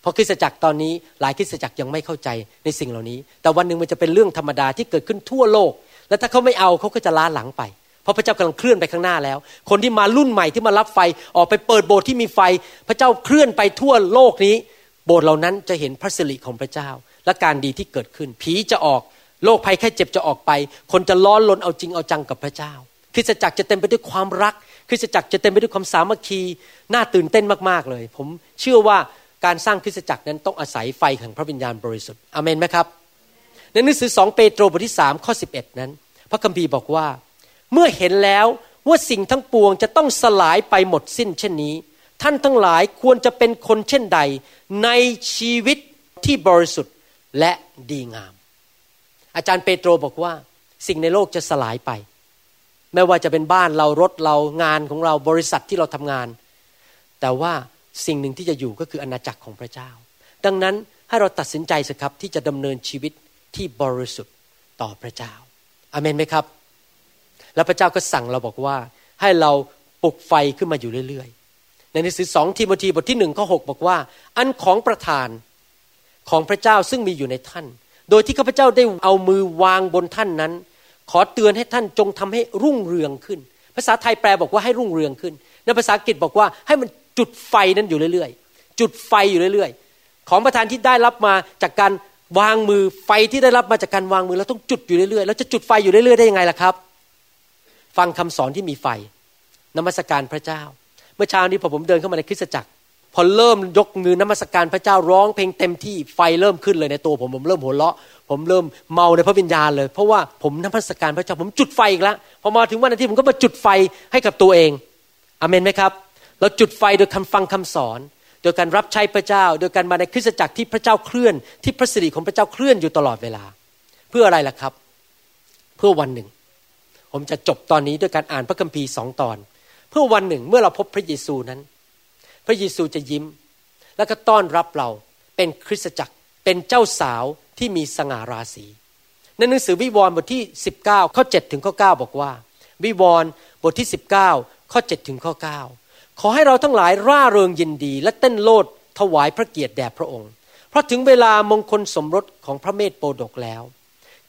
[SPEAKER 1] เพราะคริสตจักรตอนนี้หลายคริสตจักรยังไม่เข้าใจในสิ่งเหล่านี้ แต่วันหนึ่งมันจะเป็นเรื่องธรรมดาที่เกิดขึ้นทั่วโลก และถ้าเขาไม่เอาเขาก็จะล้าหลังไป เพราะพระเจ้ากำลังเคลื่อนไปข้างหน้าแล้ว คนที่มารุ่นใหม่ที่มารับไฟออกไปเปิดโบสถ์ที่มีไฟ พระเจ้าเคลื่อนไปทั่วโลกนี้ โบสถ์เหล่านั้นจะเห็นพระสิริของพระเจ้า และการดีที่เกิดขึ้น ผีจะออกโรคภัยแค่เจ็บจะออกไป คนจะล้อนลนเอาจริงเอาจังกับพระเจ้า คริสตจักรจะเต็มไปด้วยความรัก คริสตจักรจะเต็มไปด้วยความสามัคคีน่าตื่นเต้นมากๆเลย ผมเชื่อว่าการสร้างคริสตจักรนั้นต้องอาศัยไฟแห่งพระวิญญาณบริสุทธิ์อเมนไหมครับในหนังสือสองเปโตรบทที่สามข้อสิบเอ็ดนั้น พระคัมภีร์บอกว่า เมื่อเห็นแล้วว่าสิ่งทั้งปวงจะต้องสลายไปหมดสิ้นเช่นนี้ ท่านทั้งหลายควรจะเป็นคนเช่นใด ในชีวิตที่บริสุทธิ์และดีงาม อาจารย์เปโตรบอกว่า สิ่งในโลกจะสลายไป ไม่ว่าจะเป็นบ้านเรารถเรางานของเราบริษัทที่เราทำงาน แต่ว่าสิ่งหนึ่งที่จะอยู่ก็คืออาณาจักรของพระเจ้า ดังนั้นให้เราตัดสินใจสิครับที่จะดำเนินชีวิตที่บริสุทธิ์ต่อพระเจ้าอเมนไหมครับ แล้วพระเจ้าก็สั่งเราบอกว่า ให้เราปลุกไฟขึ้นมาอยู่เรื่อยๆ ในหนังสือสองทิโมธีบทที่หนึ่งข้อหบอกว่า อันของประธานของพระเจ้าซึ่งมีอยู่ในท่าน โดยที่ข้าพเจ้าได้เอามือวางบนท่านนั้น ขอเตือนให้ท่านจงทำให้รุ่งเรืองขึ้น ภาษาไทยแปลบอกว่าให้รุ่งเรืองขึ้นในภาษาอังกฤษบอกว่าให้มันจุดไฟนั้นอยู่เรื่อยๆ จุดไฟอยู่เรื่อยๆ ของประธานที่ได้รับมาจากการวางมือไฟที่ได้รับมาจากการวางมือเราต้องจุดอยู่เรื่อยๆแล้วจะจุดไฟอยู่เรื่อยๆได้ยังไงล่ะครับ ฟังคำสอนที่มีไฟนมัสการพระเจ้า เมื่อเช้านี้พอผมเดินเข้ามาในคริสตจักร พอเริ่มยกมือนมัสการพระเจ้าร้องเพลงเต็มที่ไฟเริ่มขึ้นเลยในตัวผมผมเริ่มหัวเราะ ผมเริ่มเมาในพระวิญญาณเลย เพราะว่าผมนมัสการพระเจ้าผมจุดไฟอีกแล้วพอมาถึงวันอาทิตย์ผมก็มาจุดไฟให้กับตัวเองอเมนไหมครับ เราจุดไฟโดยคำฟังคำสอนโดยการรับใช้พระเจ้า โดยการมาในคริสตจักรที่พระเจ้าเคลื่อน ที่พระสิริของพระเจ้าเคลื่อนอยู่ตลอดเวลา เพื่ออะไรล่ะครับ เพื่อวันหนึ่ง ผมจะจบตอนนี้ด้วยการอ่านพระคัมภีร์สองตอน เพื่อวันหนึ่งเมื่อเราพบพระเยซูนั้น พระเยซูจะยิ้ม แล้วก็ต้อนรับเราเป็นคริสตจักรเป็นเจ้าสาวที่มีสง่าราศีในหนังสือวิวรณ์บทที่ 19 ข้อ 7 ถึงข้อ 9 บอกว่า วิวรณ์บทที่ 19 ข้อ 7 ถึงข้อ 9 ขอให้เราทั้งหลายร่าเริงยินดี และเต้นโลดถวายพระเกียรติแด่พระองค์ เพราะถึงเวลามงคลสมรสของพระเมธโปดกแล้ว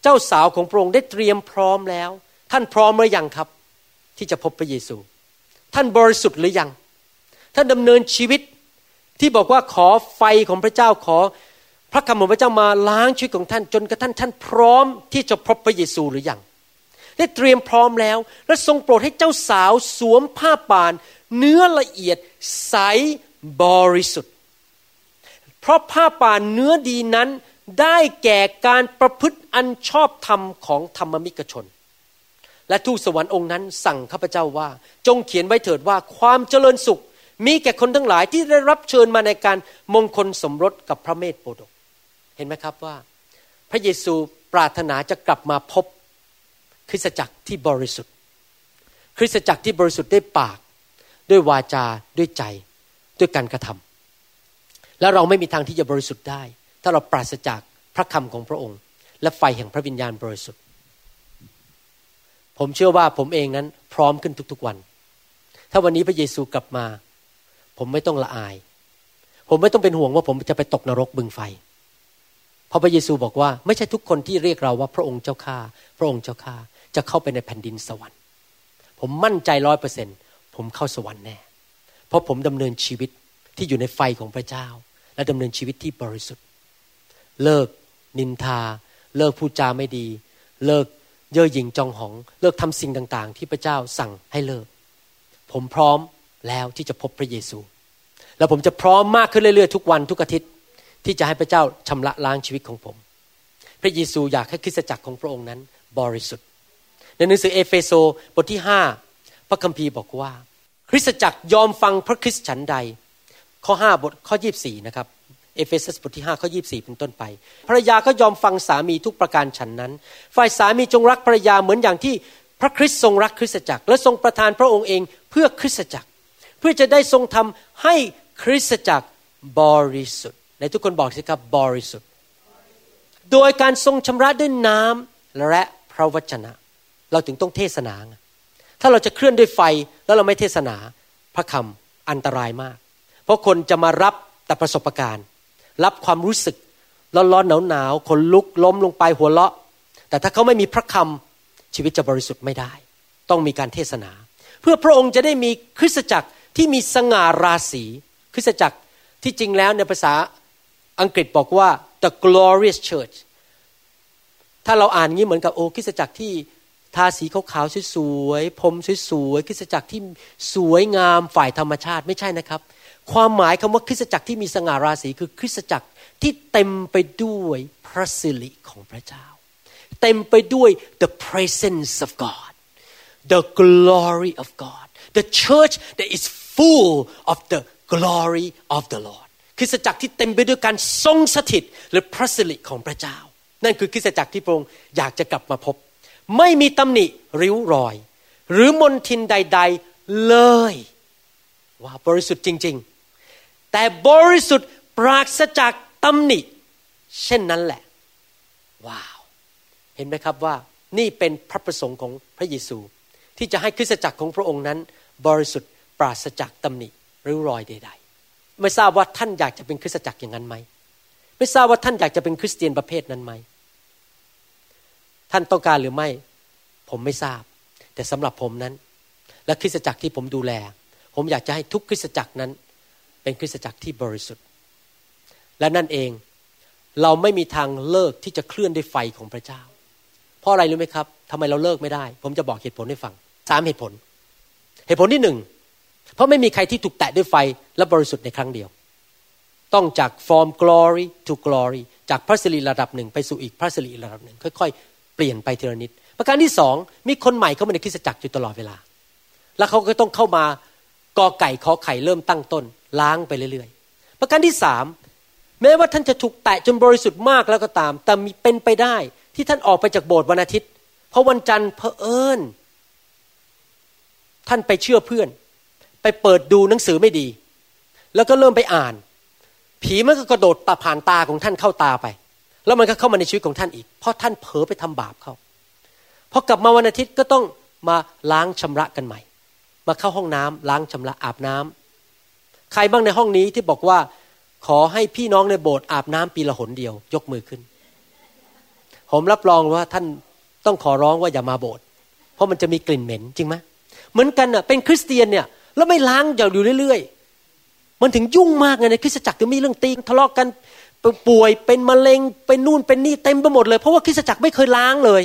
[SPEAKER 1] เจ้าสาวของพระองค์ได้เตรียมพร้อมแล้ว ท่านพร้อมหรือยังครับ ที่จะพบพระเยซู ท่านบริสุทธิ์หรือยัง ท่านดำเนินชีวิตที่บอกว่าขอไฟของพระเจ้าขอ พระคำของพระเจ้ามาล้างชีวิตของท่านจนกระทั่งท่านพร้อมที่จะพบพระเยซูหรือยังได้เตรียมพร้อมแล้ว และทรงโปรดให้เจ้าสาวสวมผ้าป่าน เนื้อละเอียดใสบริสุทธิ์ เพราะผ้าป่านเนื้อดีนั้นได้แก่การประพฤติอันชอบธรรมของธรรมมิกชน และทูตสวรรค์องค์นั้นสั่งข้าพเจ้าว่า จงเขียนไว้เถิดว่าความเจริญสุข มีแก่คนทั้งหลายที่ได้รับเชิญมาในการมงคลสมรสกับพระเมธโปดก เห็นไหมครับว่า พระเยซูปรารถนาจะกลับมาพบคริสตจักรที่บริสุทธิ์ คริสตจักรที่บริสุทธิ์ด้วยปาก ด้วยวาจาด้วยใจด้วยการกระทำแล้วเราไม่มีทางที่จะบริสุทธิ์ได้ ถ้าเราปราศจากพระคำของพระองค์ และไฟแห่งพระวิญญาณบริสุทธิ์ ผมเชื่อว่าผมเองนั้นพร้อมขึ้นทุกๆวัน ถ้าวันนี้พระเยซูกลับมา ผมไม่ต้องละอาย ผมไม่ต้องเป็นห่วงว่าผมจะไปตกนรกบึงไฟ เพราะพระเยซูบอกว่าไม่ใช่ทุกคนที่เรียกเราว่าพระองค์เจ้าข้า พระองค์เจ้าข้าจะเข้าไปในแผ่นดินสวรรค์ ผมมั่นใจร้อยเปอร์เซ็นผมเข้าสวรรค์แน่ เพราะผมดำเนินชีวิตที่อยู่ในไฟของพระเจ้า และดำเนินชีวิตที่บริสุทธิ์ เลิกนินทา เลิกพูดจาไม่ดี เลิก เย่อหยิ่งจองหอง เลิกทำสิ่งต่างๆ ที่พระเจ้าสั่งให้เลิก ผมพร้อมแล้วที่จะพบพระเยซู แล้วผมจะพร้อมมากขึ้นเรื่อยๆ ทุกวันทุกอาทิตย์ที่จะให้พระเจ้าชำระล้างชีวิตของผม พระเยซูอยากให้คริสตจักรของพระองค์นั้น บริสุทธิ์ ในหนังสือเอเฟซัสบทที่ 5 พระคัมภีร์บอกว่า คริสตจักรยอมฟังพระคริสต์ฉันใด ข้อ 5 บทข้อ 24 นะครับ เอเฟซัสบทที่5ข้อ24 เป็นต้นไป ภรรยาก็ยอมฟังสามีทุกประการฉันนั้น ฝ่ายสามีจงรักภรรยาเหมือนอย่างที่พระคริสต์ทรงรักคริสตจักร และทรงประทานพระองค์เองเพื่อคริสตจักร เพื่อจะได้ทรงทำให้คริสตจักรบริสุทธิ์ในทุกคนบอกสิครับบริสุทธิ์ โดยการทรงชำระด้วยน้ำและพระวจนะ เราถึงต้องเทศนา ถ้าเราจะเคลื่อนด้วยไฟแล้วเราไม่เทศนาพระคำอันตรายมาก เพราะคนจะมารับแต่ประสบการณ์ รับความรู้สึกร้อนๆหนาวๆขนลุกล้มลงไปหัวเราะ แต่ถ้าเขาไม่มีพระคำชีวิตจะบริสุทธิ์ไม่ได้ ต้องมีการเทศนา เพื่อพระองค์จะได้มีคริสตจักรที่มีสง่าราศี คริสตจักรที่จริงแล้วในภาษาอังกฤษบอกว่า the glorious church ถ้าเราอ่านงี้เหมือนกับโอ้คริสตจักรที่ ทาสีขาวๆสวยๆผมสวยๆคริสตจักรที่สวยงามฝ่ายธรรมชาติไม่ใช่นะครับ ความหมายคำว่าคริสตจักรที่มีสง่าราศีคือคริสตจักรที่เต็มไปด้วยพระสิริของพระเจ้า เต็มไปด้วย the presence of God the glory of God the church that is full of the glory of the Lord คริสตจักรที่เต็มไปด้วยการทรงสถิตหรือพระสิริของพระเจ้า นั่นคือคริสตจักรที่พระองค์อยากจะกลับมาพบ ไม่มีตำหนิริ้วรอย หรือมนทินใด ๆเลยว่าบริสุทธิ์จริง ๆ แต่บริสุทธิ์ปราศจากตำหนิ เช่นนั้นแหละ ว้าว เห็นไหมครับว่านี่เป็นพระประสงค์ของพระเยซู ที่จะให้คริสตจักรของพระองค์นั้น บริสุทธิ์ปราศจากตำหนิหรือรอยใด ๆ ไม่ทราบว่าท่านอยากจะเป็นคริสตจักรอย่างนั้นไหมไม่ทราบว่าท่านอยากจะเป็นคริสเตียนประเภทนั้นไหม ท่านต้องการหรือไม่ ผมไม่ทราบ แต่สำหรับผมนั้น และคริสตจักรที่ผมดูแล ผมอยากจะให้ทุกคริสตจักรนั้น เป็นคริสตจักรที่บริสุทธิ์ และนั่นเองเราไม่มีทางเลิกที่จะเคลื่อนด้วยไฟของพระเจ้า เพราะอะไรรู้ไหมครับทำไมเราเลิกไม่ได้ ผมจะบอกเหตุผลให้ฟังสามเหตุผล เหตุผลที่หนึ่งเพราะไม่มีใครที่ถูกแตะด้วยไฟและบริสุทธิ์ในครั้งเดียว ต้องจาก from glory to glory จากพระสิริระดับหนึ่งไปสู่อีกพระสิริระดับหนึ่งค่อยๆ เปลี่ยนไปทีละนิด ประการที่สองมีคนใหม่เข้ามาในคริสตจักรอยู่ตลอดเวลา แล้วเขาก็ต้องเข้ามากอไก่ขอไข่เริ่มตั้งต้น ล้างไปเรื่อยๆ ประการที่สามแม้ว่าท่านจะถูกแตะจนบริสุทธิ์มากแล้วก็ตาม แต่มีเป็นไปได้ที่ท่านออกไปจากโบสถ์วันอาทิตย์ เพราะวันจันทร์เพอเอิญท่านไปเชื่อเพื่อน ไปเปิดดูหนังสือไม่ดี แล้วก็เริ่มไปอ่าน ผีมันก็กระโดดตาผ่านตาของท่านเข้าตาไป แล้วมันก็เข้ามาในชีวิตของท่านอีก เพราะท่านเผลอไปทำบาปเขาพอกลับมาวันอาทิตย์ก็ต้องมาล้างชำระกันใหม่ มาเข้าห้องน้ำล้างชำระอาบน้ำใครบ้างในห้องนี้ที่บอกว่าขอให้พี่น้องในโบสถ์อาบน้ำปีละหนเดียว ยกมือขึ้น ผมรับรองว่าท่านต้องขอร้องว่าอย่ามาโบสถ์เพราะมันจะมีกลิ่นเหม็นจริงไหมเหมือนกันน่ะเป็นคริสเตียนเนี่ยแล้วไม่ล้างอยู่เรื่อย ๆ มันถึงยุ่งมากไงในคริสตจักรจะมีเรื่องตีทะเลาะกัน ป่วยเป็นมะเร็งเป็นนู่นเป็นนี่เต็มไปหมดเลย เพราะว่าคริสตจักรไม่เคยล้างเลย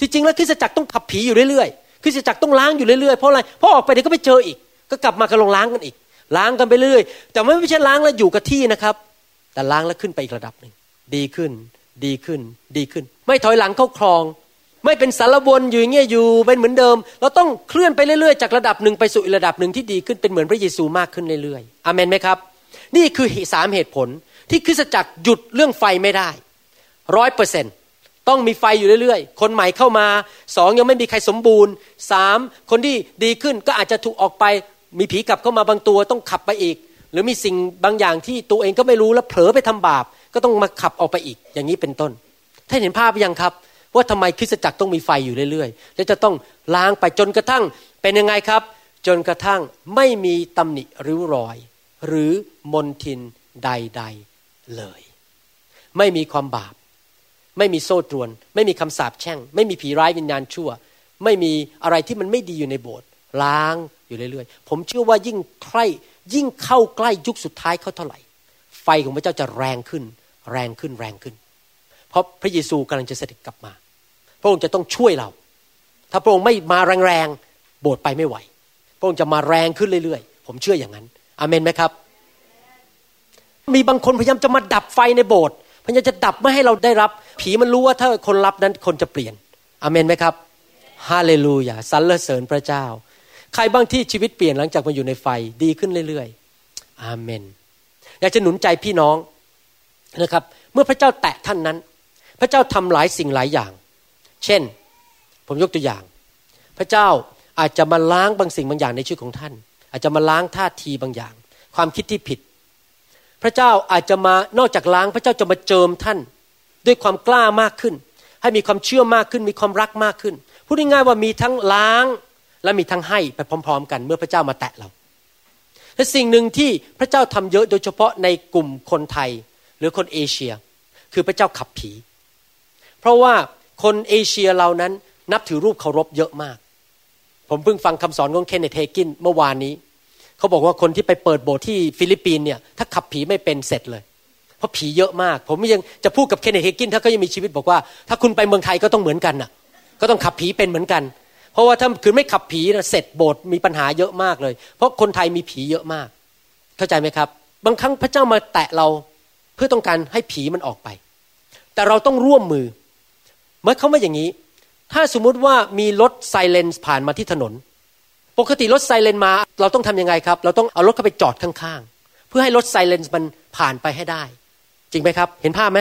[SPEAKER 1] ที่จริงแล้วคริสตจักรต้องขับผีอยู่เรื่อยๆคริสตจักรต้องล้างอยู่เรื่อยๆเพราะอะไรเพราะออกไปเดี๋ยวก็ไปเจออีก ก็กลับมาก็ลงล้างกันอีก ล้างกันไปเรื่อย แต่ไม่ใช่ล้างแล้วอยู่กับที่นะครับ แต่ล้างแล้วขึ้นไปอีกระดับหนึ่งดีขึ้น ดีขึ้น ดีขึ้น ไม่ถอยหลังเข้าคลอง ไม่เป็นสารวนอยู่เงี้ยอยู่เป็นเหมือนเดิม เราต้องเคลื่อนไปเรื่อยๆจากระดับหนึ่งไปสู่อีกระดับหนึ่งที่ดีขึ้นเป็นเหมือนพระเยซูมากขึ้นเรื่อยๆอเมนไหมครับ นี่คือสามเหตุผล ที่คริสตจักรหยุดเรื่องไฟไม่ได้ร้อยเปอร์เซ็นต์ต้องมีไฟอยู่เรื่อยๆ คนใหม่เข้ามาสองยังไม่มีใครสมบูรณ์สามคนที่ดีขึ้นก็อาจจะถูกออกไป มีผีกลับเข้ามาบางตัวต้องขับไปอีก หรือมีสิ่งบางอย่างที่ตัวเองก็ไม่รู้แล้วเผลอไปทำบาป ก็ต้องมาขับออกไปอีก อย่างนี้เป็นต้นท่านเห็นภาพยังครับ ว่าทำไมคริสตจักรต้องมีไฟอยู่เรื่อยๆ และจะต้องล้างไปจนกระทั่งเป็นยังไงครับ จนกระทั่งไม่มีตำหนิริ้วรอย หรือมนทินใดๆ เลย ไม่มีความบาป ไม่มีโซ่ตรวน ไม่มีคำสาปแช่ง ไม่มีผีร้ายวิญญาณชั่ว ไม่มีอะไรที่มันไม่ดีอยู่ในโบสถ์ล้างอยู่เรื่อยๆ ผมเชื่อว่ายิ่งใกล้ยิ่งเข้าใกล้ยุคสุดท้ายเขาเท่าไหร่ ไฟของพระเจ้าจะแรงขึ้น แรงขึ้นแรงขึ้น เพราะพระเยซูกำลังจะเสด็จกลับมา พระองค์จะต้องช่วยเรา ถ้าพระองค์ไม่มาแรงๆโบสถ์ไปไม่ไหว พระองค์จะมาแรงขึ้นเรื่อยๆ ผมเชื่ออย่างนั้นอเมนไหมครับ มีบางคนพยายามจะมาดับไฟในโบสถ์พยายามจะดับไม่ให้เราได้รับ ผีมันรู้ว่าถ้าคนรับนั้นคนจะเปลี่ยนอเมนไหมครับฮาเลลูยาสรรเสริญพระเจ้า ใครบ้างที่ชีวิตเปลี่ยนหลังจากมาอยู่ในไฟดีขึ้นเรื่อยๆอาเมน อยากจะหนุนใจพี่น้องนะครับ เมื่อพระเจ้าแตะท่านนั้น พระเจ้าทำหลายสิ่งหลายอย่าง เช่น ผมยกตัวอย่าง พระเจ้าอาจจะมาล้างบางสิ่งบางอย่างในชีวิตของท่าน อาจจะมาล้างท่าทีบางอย่าง ความคิดที่ผิด พระเจ้าอาจจะมานอกจากล้าง พระเจ้าจะมาเจิมท่าน ด้วยความกล้ามากขึ้น ให้มีความเชื่อมากขึ้น มีความรักมากขึ้นพูดง่ายๆว่ามีทั้งล้างและมีทั้งให้ไปพร้อม ๆ กันเมื่อพระเจ้ามาแตะเราและสิ่งหนึ่งที่พระเจ้าทำเยอะโดยเฉพาะในกลุ่มคนไทยหรือคนเอเชีย คือพระเจ้าขับผี เพราะว่าคนเอเชียเรานั้นนับถือรูปเคารพเยอะมาก ผมเพิ่งฟังคำสอนของ Kenneth Hagin เมื่อวานนี้ เขาบอกว่าคนที่ไปเปิดโบสถ์ที่ฟิลิปปินเนี่ยถ้าขับผีไม่เป็นเสร็จเลย เพราะผีเยอะมาก ผมยังจะพูดกับ Kenneth Hagin ถ้าเขายังมีชีวิตบอกว่า ถ้าคุณไปเมืองไทยก็ต้องเหมือนกันน่ะ ก็ต้องขับผีเป็นเหมือนกัน เพราะว่าถ้าคือไม่ขับผีนะเสร็จโบสถ์มีปัญหาเยอะมากเลย เพราะคนไทยมีผีเยอะมาก เข้าใจไหมครับ บางครั้งพระเจ้ามาแตะเราเพื่อต้องการให้ผีมันออกไป แต่เราต้องร่วมมือเมื่อเขามาอย่างนี้ ถ้าสมมุติว่ามีรถไซเลนส์ผ่านมาที่ถนน ปกติรถไซเลนมาเราต้องทํำยังไงครับ เราต้องเอารถเข้าไปจอดข้างๆ เพื่อให้รถไซเลนมันผ่านไปให้ได้ จริงไหมครับ เห็นภาพไหม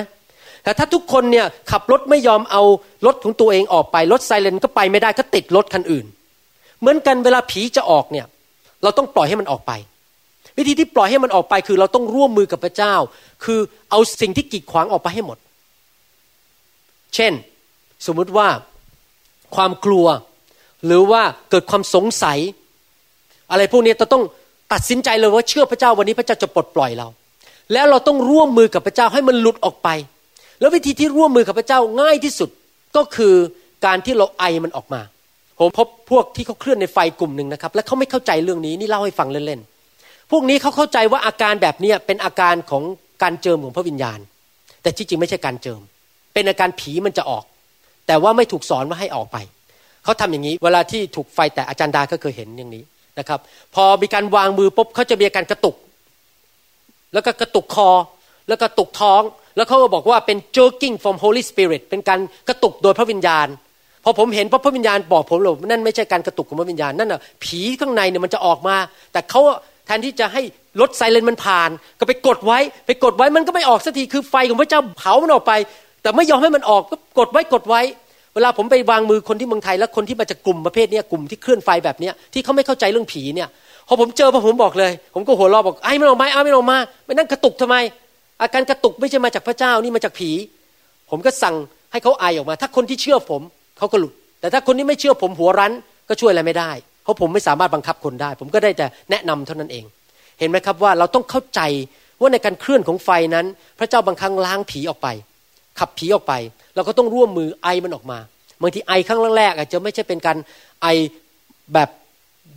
[SPEAKER 1] แต่ถ้าทุกคนเนี่ยขับรถไม่ยอมเอารถของตัวเองออกไปรถไซเรนก็ไปไม่ได้ก็ติดรถคันอื่น เหมือนกันเวลาผีจะออกเนี่ยเราต้องปล่อยให้มันออกไป วิธีที่ปล่อยให้มันออกไปคือเราต้องร่วมมือกับพระเจ้า คือเอาสิ่งที่กีดขวางออกไปให้หมด เช่น สมมุติว่าความกลัว หรือว่าเกิดความสงสัย อะไรพวกนี้เราต้องตัดสินใจเลยว่าเชื่อพระเจ้าวันนี้พระเจ้าจะปลดปล่อยเรา แล้วเราต้องร่วมมือกับพระเจ้าให้มันหลุดออกไป แล้ววิธีที่ร่วมมือกับพระเจ้าง่ายที่สุดก็คือการที่เราไอมันออกมา ผมพบพวกที่เขาเคลื่อนในไฟกลุ่มหนึ่งนะครับ และเขาไม่เข้าใจเรื่องนี้นี่เล่าให้ฟังเล่นๆพวกนี้เขาเข้าใจว่าอาการแบบนี้เป็นอาการของการเจิมของพระวิญญาณ แต่ที่จริงไม่ใช่การเจิม เป็นอาการผีมันจะออก แต่ว่าไม่ถูกสอนว่าให้ออกไป เขาทำอย่างนี้ เวลาที่ถูกไฟแต่อาจารย์ดาก็เคยเห็นอย่างนี้นะครับ พอมีการวางมือปุ๊บเขาจะมีการกระตุก แล้วก็กระตุกคอ แล้วก็ตุกท้อง แล้วเขาก็บอกว่าเป็น jerking from Holy Spirit เป็นการกระตุกโดยพระวิญญาณพอผมเห็นพระวิญญาณบอกผมเลยนั่นไม่ใช่การกระตุกของพระวิญญาณนั่นน่ะผีข้างในเนี่ยมันจะออกมา แต่เขาแทนที่จะให้รถไซเรนมันผ่าน ก็ไปกดไว้ ไปกดไว้มันก็ไม่ออกสักทีคือไฟของพระเจ้าเผามันออกไป แต่ไม่ยอมให้มันออกก็กดไว้กดไว้ เวลาผมไปวางมือคนที่เมืองไทยและคนที่มาจากกลุ่มประเภทนี้กลุ่มที่เคลื่อนไฟแบบนี้ที่เขาไม่เข้าใจเรื่องผีเนี่ยพอผมเจอพอผมบอกเลย ผมก็หัวเราะบอกไอ้ไม่ออกมาไอ้ไม่ออกมาไปนั่งกระตุกทำไม อาการกระตุกไม่ใช่มาจากพระเจ้านี่มาจากผี ผมก็สั่งให้เขาไอออกมา ถ้าคนที่เชื่อผมเขาก็หลุด แต่ถ้าคนที่ไม่เชื่อผมหัวรั้นก็ช่วยอะไรไม่ได้ เพราะผมไม่สามารถบังคับคนได้ ผมก็ได้แต่แนะนำเท่านั้นเอง เห็นไหมครับว่าเราต้องเข้าใจว่าในการเคลื่อนของไฟนั้น พระเจ้าบางครั้งล้างผีออกไป ขับผีออกไป เราก็ต้องร่วมมือไอมันออกมาบางทีไอครั้งแรกอาจจะไม่ใช่เป็นการไอแบบ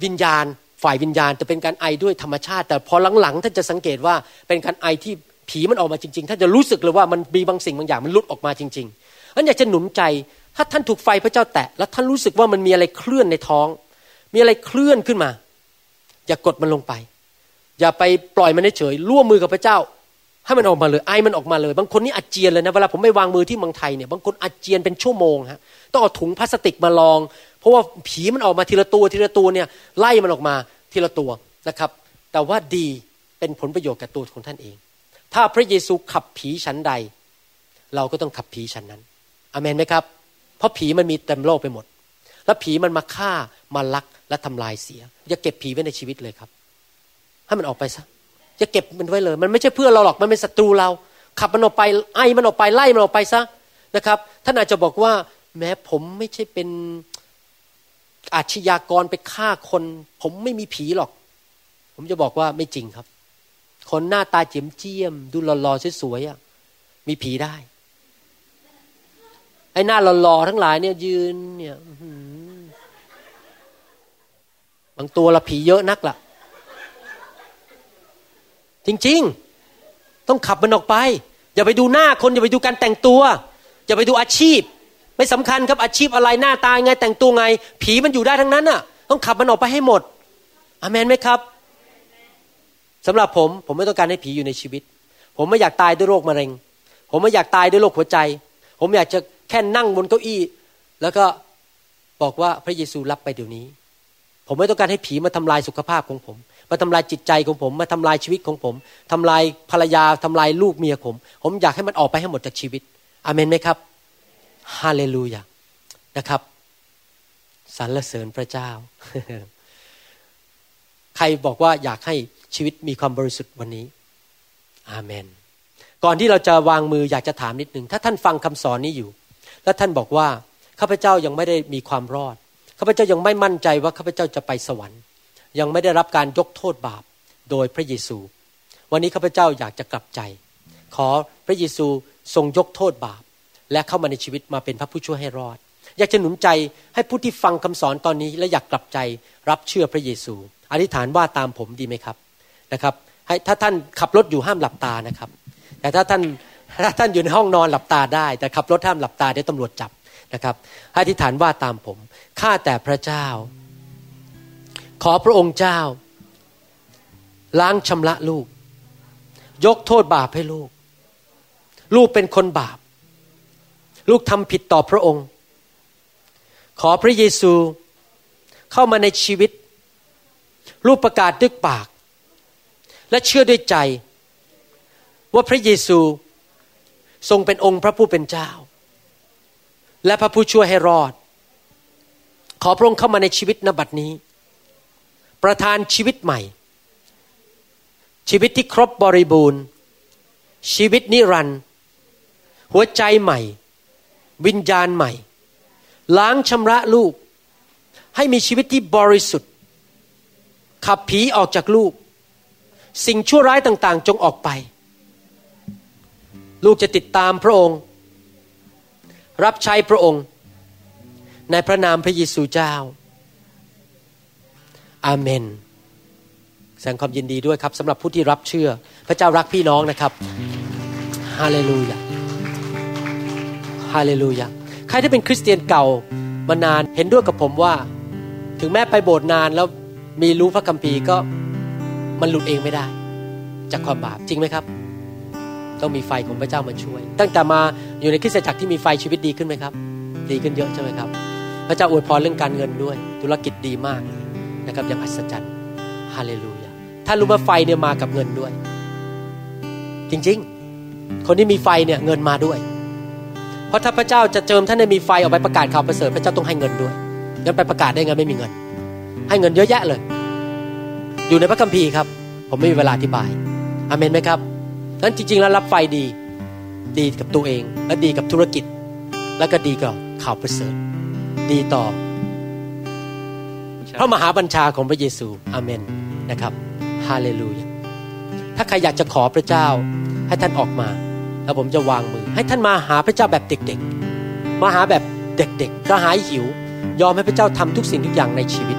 [SPEAKER 1] วิญญาณ ฝ่ายวิญญาณ แต่เป็นการไอด้วยธรรมชาติ แต่พอหลังๆท่านจะสังเกตว่าเป็นการไอที่ผีมันออกมาจริงๆท่านจะรู้สึกเลยว่ามันมีบางสิ่งบางอย่างมันลุดออกมาจริงๆอันอยากจะหนุนใจถ้าท่านถูกไฟพระเจ้าแตะแล้วท่านรู้สึกว่ามันมีอะไรเคลื่อนในท้อง มีอะไรเคลื่อนขึ้นมา อย่ากดมันลงไป อย่าไปปล่อยมันเฉยร่วมมือกับพระเจ้า ให้มันออกมาเลยไอมันออกมาเลย บางคนนี่อาเจียนเลยนะเวลาผมไปวางมือที่เมืองไทยเนี่ยบางคนอาเจียนเป็นชั่วโมงฮะต้องเอาถุงพลาสติกมาลอง เพราะว่าผีมันออกมาทีละตัวทีละตัวเนี่ยไล่มันออกมาทีละตัวนะครับ แต่ว่าดีเป็นผลประโยชน์กับตัวของท่านเอง ถ้าพระเยซูขับผีชั้นใด เราก็ต้องขับผีชั้นนั้นอเมนไหมครับ เพราะผีมันมีเต็มโลกไปหมด แล้วผีมันมาฆ่ามาลักและทำลายเสียอย่าเก็บผีไว้ในชีวิตเลยครับ ให้มันออกไปซะ อย่าเก็บมันไว้เลย มันไม่ใช่เพื่อเราหรอกมันเป็นศัตรูเรา ขับมันออกไปไอ้มันออกไปไล่มันออกไปซะนะครับท่านอาจจะบอกว่าแม้ผมไม่ใช่เป็นอาชญากรไปฆ่าคน ผมไม่มีผีหรอก ผมจะบอกว่าไม่จริงครับ คนหน้าตาเจียมเจียม ดูหล่อๆสวยๆอะมีผีได้ไอ้หน้าหล่อๆทั้งหลายเนี่ยยืนเนี่ยบางตัวละผีเยอะนักล่ะ จริงๆ ต้องขับมันออกไป อย่าไปดูหน้าคน อย่าไปดูการแต่งตัว อย่าไปดูอาชีพ ไม่ไม่สำคัญครับอาชีพอะไรหน้าตาไงแต่งตัวไง ผีมันอยู่ได้ทั้งนั้นน่ะ ต้องขับมันออกไปให้หมดอเมนไหมครับสำหรับผมผมไม่ต้องการให้ผีอยู่ในชีวิต ผมไม่อยากตายด้วยโรคมะเร็ง ผมไม่อยากตายด้วยโรคหัวใจ ผมอยากจะแค่นั่งบนเก้าอี้ แล้วก็บอกว่าพระเยซูรับไปเดี๋ยวนี้ ผมไม่ต้องการให้ผีมาทำลายสุขภาพของผม มาทำลายจิตใจของผม มาทำลายชีวิตของผมทำลายภรรยาทำลายลูกเมียผม ผมอยากให้มันออกไปให้หมดจากชีวิตอเมนไหมครับฮาเลลูยานะครับสรรเสริญพระเจ้า ใครบอกว่าอยากให้ชีวิตมีความบริสุทธิ์วันนี้ อาเมน ก่อนที่เราจะวางมืออยากจะถามนิดหนึ่ง ถ้าท่านฟังคำสอนนี้อยู่ แล้วท่านบอกว่าข้าพเจ้ายังไม่ได้มีความรอด ข้าพเจ้ายังไม่มั่นใจว่าข้าพเจ้าจะไปสวรรค์ ยังไม่ได้รับการยกโทษบาปโดยพระเยซู วันนี้ข้าพเจ้าอยากจะกลับใจ ขอพระเยซูทรงยกโทษบาป และเข้ามาในชีวิตมาเป็นพระผู้ช่วยให้รอด อยากจะหนุนใจให้ผู้ที่ฟังคำสอนตอนนี้ และอยากกลับใจรับเชื่อพระเยซู อธิษฐานว่าตามผมดีไหมครับนะครับให้ถ้าท่านขับรถอยู่ห้ามหลับตานะครับ แต่ถ้าท่านถ้าท่านอยู่ในห้องนอนหลับตาได้ แต่ขับรถห้ามหลับตาเดี๋ยวตำรวจจับนะครับให้อธิษฐานว่าตามผมข้าแต่พระเจ้า ขอพระองค์เจ้า ล้างชำระลูก ยกโทษบาปให้ลูก ลูกเป็นคนบาป ลูกทำผิดต่อพระองค์ ขอพระเยซูเข้ามาในชีวิต ลูกประกาศด้วยปาก และเชื่อด้วยใจ ว่าพระเยซูทรงเป็นองค์พระผู้เป็นเจ้า และพระผู้ช่วยให้รอด ขอพระองค์เข้ามาในชีวิตนบัดนี้ ประทานชีวิตใหม่ ชีวิตที่ครบบริบูรณ์ ชีวิตนิรันดร์หัวใจใหม่ วิญญาณใหม่ ล้างชำระลูก ให้มีชีวิตที่บริสุทธิ์ ขับผีออกจากลูก สิ่งชั่วร้ายต่าง ๆ จงออกไป ลูกจะติดตามพระองค์ รับใช้พระองค์ ในพระนามพระเยซูเจ้า อาเมน แสดงความยินดีด้วยครับสำหรับผู้ที่รับเชื่อ พระเจ้ารักพี่น้องนะครับฮาเลลูยาฮาเลลูยาใครที่เป็นคริสเตียนเก่ามานานเห็นด้วยกับผมว่า ถึงแม้ไปโบสถ์นานแล้วมีรู้พระคัมภีร์ก็มันหลุดเองไม่ได้ จากความบาปจริงไหมครับ ต้องมีไฟของพระเจ้ามาช่วย ตั้งแต่มาอยู่ในคริสตจักรที่มีไฟชีวิตดีขึ้นไหมครับ ดีขึ้นเยอะใช่ไหมครับ พระเจ้าอวยพรเรื่องการเงินด้วย ธุรกิจดีมาก นะครับอย่างอัศจรรย์ฮาเลลูยาถ้ารู้ว่าไฟเนี่ยมากับเงินด้วย จริงๆ คนที่มีไฟเนี่ยเงินมาด้วย เพราะถ้าพระเจ้าจะเจิมท่านให้มีไฟออกไปประกาศข่าวประเสริฐพระเจ้าต้องให้เงินด้วยงั้นไปประกาศได้ไงไม่มีเงิน ให้เงินเยอะแยะเลย อยู่ในพระคัมภีร์ครับ ผมไม่มีเวลาอธิบายอเมนไหมครับนั้นจริง ๆ แล้วรับไฟดีดีกับตัวเอง และดีกับธุรกิจ แล้วก็ดีกับข่าวประเสริฐ ดีต่อ พระมหาบัญชาของพระเยซูอาเมนนะครับฮาเลลูยาถ้าใครอยากจะขอพระเจ้าให้ท่านออกมา แล้วผมจะวางมือ ให้ท่านมาหาพระเจ้าแบบเด็กๆมาหาแบบเด็กๆกระหายหิวยอมให้พระเจ้าทำทุกสิ่งทุกอย่างในชีวิต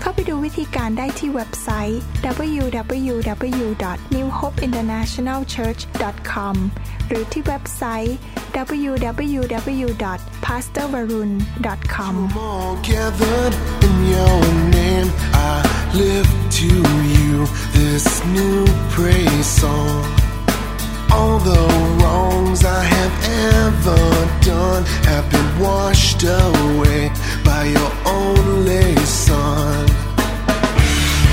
[SPEAKER 2] เข้าไปดูวิธีการได้ที่เว็บไซต์ www.newhopeinternationalchurch.com หรือที่เว็บไซต์ www.pastorvarun.com
[SPEAKER 3] to you this new praise song. All the wrongs I have ever done have been washed away your only son.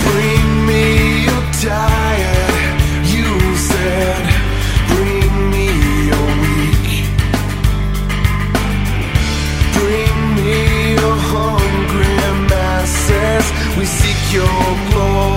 [SPEAKER 3] Bring me your you said. Bring me your weak. Bring me your hungry masses. We seek your glory.